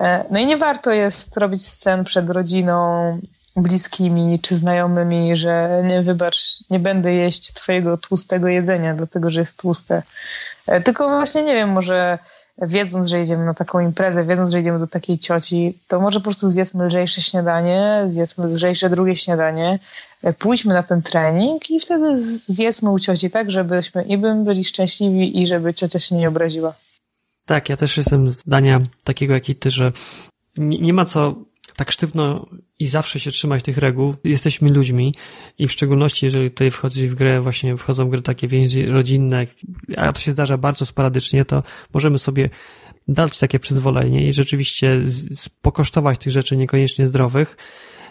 E, no i nie warto jest robić scen przed rodziną, bliskimi czy znajomymi, że nie wybacz, nie będę jeść twojego tłustego jedzenia, dlatego że jest tłuste. E, tylko właśnie nie wiem, może wiedząc, że jedziemy na taką imprezę, wiedząc, że idziemy do takiej cioci, to może po prostu zjedzmy lżejsze śniadanie, zjedzmy lżejsze drugie śniadanie, e, pójdźmy na ten trening i wtedy zjedzmy u cioci tak, żebyśmy i bym byli szczęśliwi i żeby ciocia się nie obraziła. Tak, ja też jestem zdania takiego jak i ty, że nie, nie ma co tak sztywno i zawsze się trzymać tych reguł. Jesteśmy ludźmi i w szczególności, jeżeli tutaj wchodzi w grę, właśnie wchodzą w grę takie więzi rodzinne, a to się zdarza bardzo sporadycznie, to możemy sobie dać takie przyzwolenie i rzeczywiście pokosztować tych rzeczy niekoniecznie zdrowych.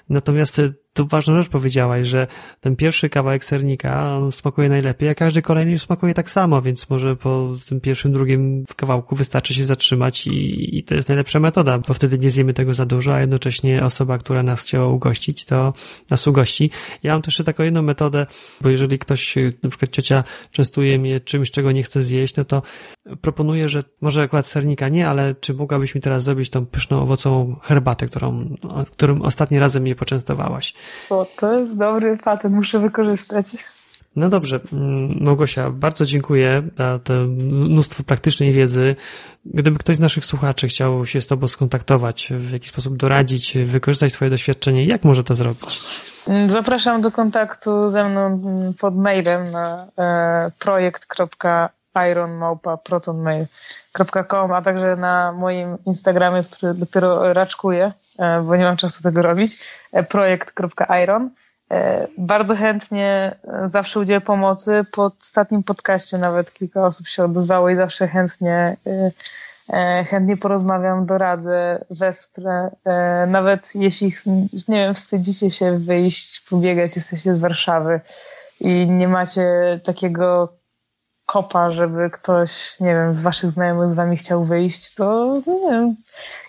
Natomiast tu ważną rzecz powiedziałaś, że ten pierwszy kawałek sernika smakuje najlepiej, a każdy kolejny już smakuje tak samo, więc może po tym pierwszym, drugim kawałku wystarczy się zatrzymać i, i to jest najlepsza metoda, bo wtedy nie zjemy tego za dużo, a jednocześnie osoba, która nas chciała ugościć, to nas ugości. Ja mam też taką jedną metodę, bo jeżeli ktoś, na przykład ciocia częstuje mnie czymś, czego nie chce zjeść, no to proponuję, że może akurat sernika nie, ale czy mogłabyś mi teraz zrobić tą pyszną owocową herbatę, którą, którym ostatni razem mnie poczęstowałaś. O, to jest dobry patent, muszę wykorzystać. No dobrze, mm, Małgosia, bardzo dziękuję za to mnóstwo praktycznej wiedzy. Gdyby ktoś z naszych słuchaczy chciał się z Tobą skontaktować, w jakiś sposób doradzić, wykorzystać Twoje doświadczenie, jak może to zrobić? Zapraszam do kontaktu ze mną pod mailem na e, projekt.ironmałpa.protonmail.com, a także na moim Instagramie, który dopiero raczkuję, E, bo nie mam czasu tego robić, e, projekt.iron. E, bardzo chętnie zawsze udzielę pomocy. Po ostatnim podcaście nawet kilka osób się odezwało i zawsze chętnie, chętnie porozmawiam, doradzę, wesprę. Nawet jeśli, nie wiem, wstydzicie się wyjść, pobiegać, jesteście z Warszawy i nie macie takiego kopa, żeby ktoś, nie wiem, z waszych znajomych z wami chciał wyjść, to no nie wiem.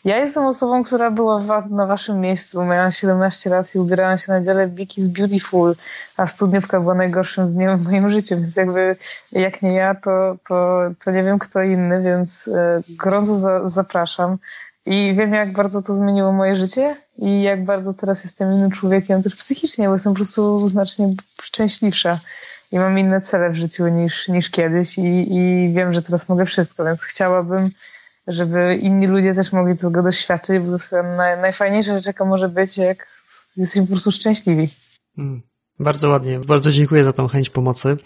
Ja jestem osobą, która była na waszym miejscu. Miałam 17 lat i ubierałam się na dziale Biki z Beautiful, a studniówka była najgorszym dniem w moim życiu, więc jakby jak nie ja, to, to, to nie wiem kto inny, więc e, gorąco za, zapraszam. I wiem, jak bardzo to zmieniło moje życie i jak bardzo teraz jestem innym człowiekiem, też psychicznie, bo jestem po prostu znacznie szczęśliwsza i mam inne cele w życiu niż, niż kiedyś i, i wiem, że teraz mogę wszystko, więc chciałabym, żeby inni ludzie też mogli tego doświadczyć, bo to jest chyba naj, najfajniejsza rzecz, jaka może być, jak jesteśmy po prostu szczęśliwi. Mm, bardzo ładnie. Bardzo dziękuję za tą chęć pomocy.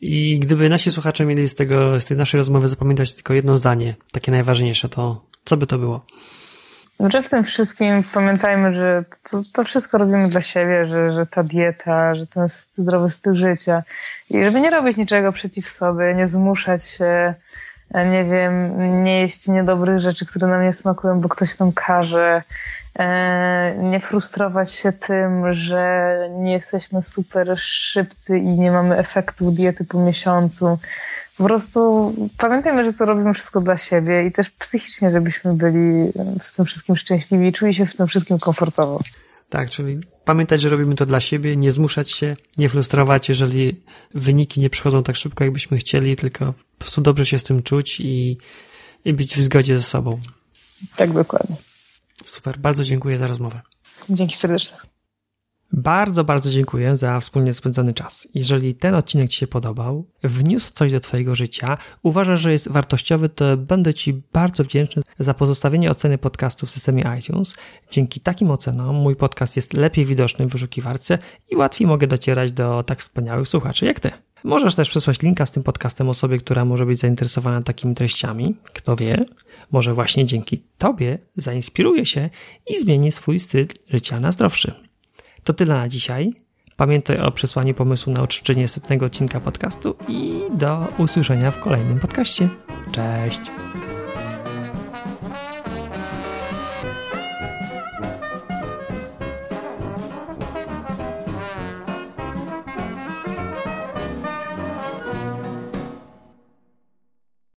I gdyby nasi słuchacze mieli z tego, z tej naszej rozmowy zapamiętać tylko jedno zdanie, takie najważniejsze, to co by to było? Że w tym wszystkim pamiętajmy, że to, to, wszystko robimy dla siebie, że, że ta dieta, że ten zdrowy styl życia. I żeby nie robić niczego przeciw sobie, nie zmuszać się, nie wiem, nie jeść niedobrych rzeczy, które nam nie smakują, bo ktoś nam każe, e, nie frustrować się tym, że nie jesteśmy super szybcy i nie mamy efektu diety po miesiącu po prostu pamiętajmy, że to robimy wszystko dla siebie i też psychicznie, żebyśmy byli z tym wszystkim szczęśliwi i czuli się z tym wszystkim komfortowo. Tak, czyli pamiętać, że robimy to dla siebie, nie zmuszać się, nie frustrować, jeżeli wyniki nie przychodzą tak szybko, jakbyśmy chcieli, tylko po prostu dobrze się z tym czuć i, i być w zgodzie ze sobą. Tak, dokładnie. Super, bardzo dziękuję za rozmowę. Dzięki serdecznie. Bardzo, bardzo dziękuję za wspólnie spędzony czas. Jeżeli ten odcinek Ci się podobał, wniósł coś do Twojego życia, uważasz, że jest wartościowy, to będę Ci bardzo wdzięczny za pozostawienie oceny podcastu w systemie iTunes. Dzięki takim ocenom mój podcast jest lepiej widoczny w wyszukiwarce i łatwiej mogę docierać do tak wspaniałych słuchaczy jak Ty. Możesz też przesłać linka z tym podcastem osobie, która może być zainteresowana takimi treściami. Kto wie, może właśnie dzięki Tobie zainspiruje się i zmieni swój styl życia na zdrowszy. To tyle na dzisiaj. Pamiętaj o przesłaniu pomysłu na uczczenie setnego odcinka podcastu i do usłyszenia w kolejnym podcaście. Cześć!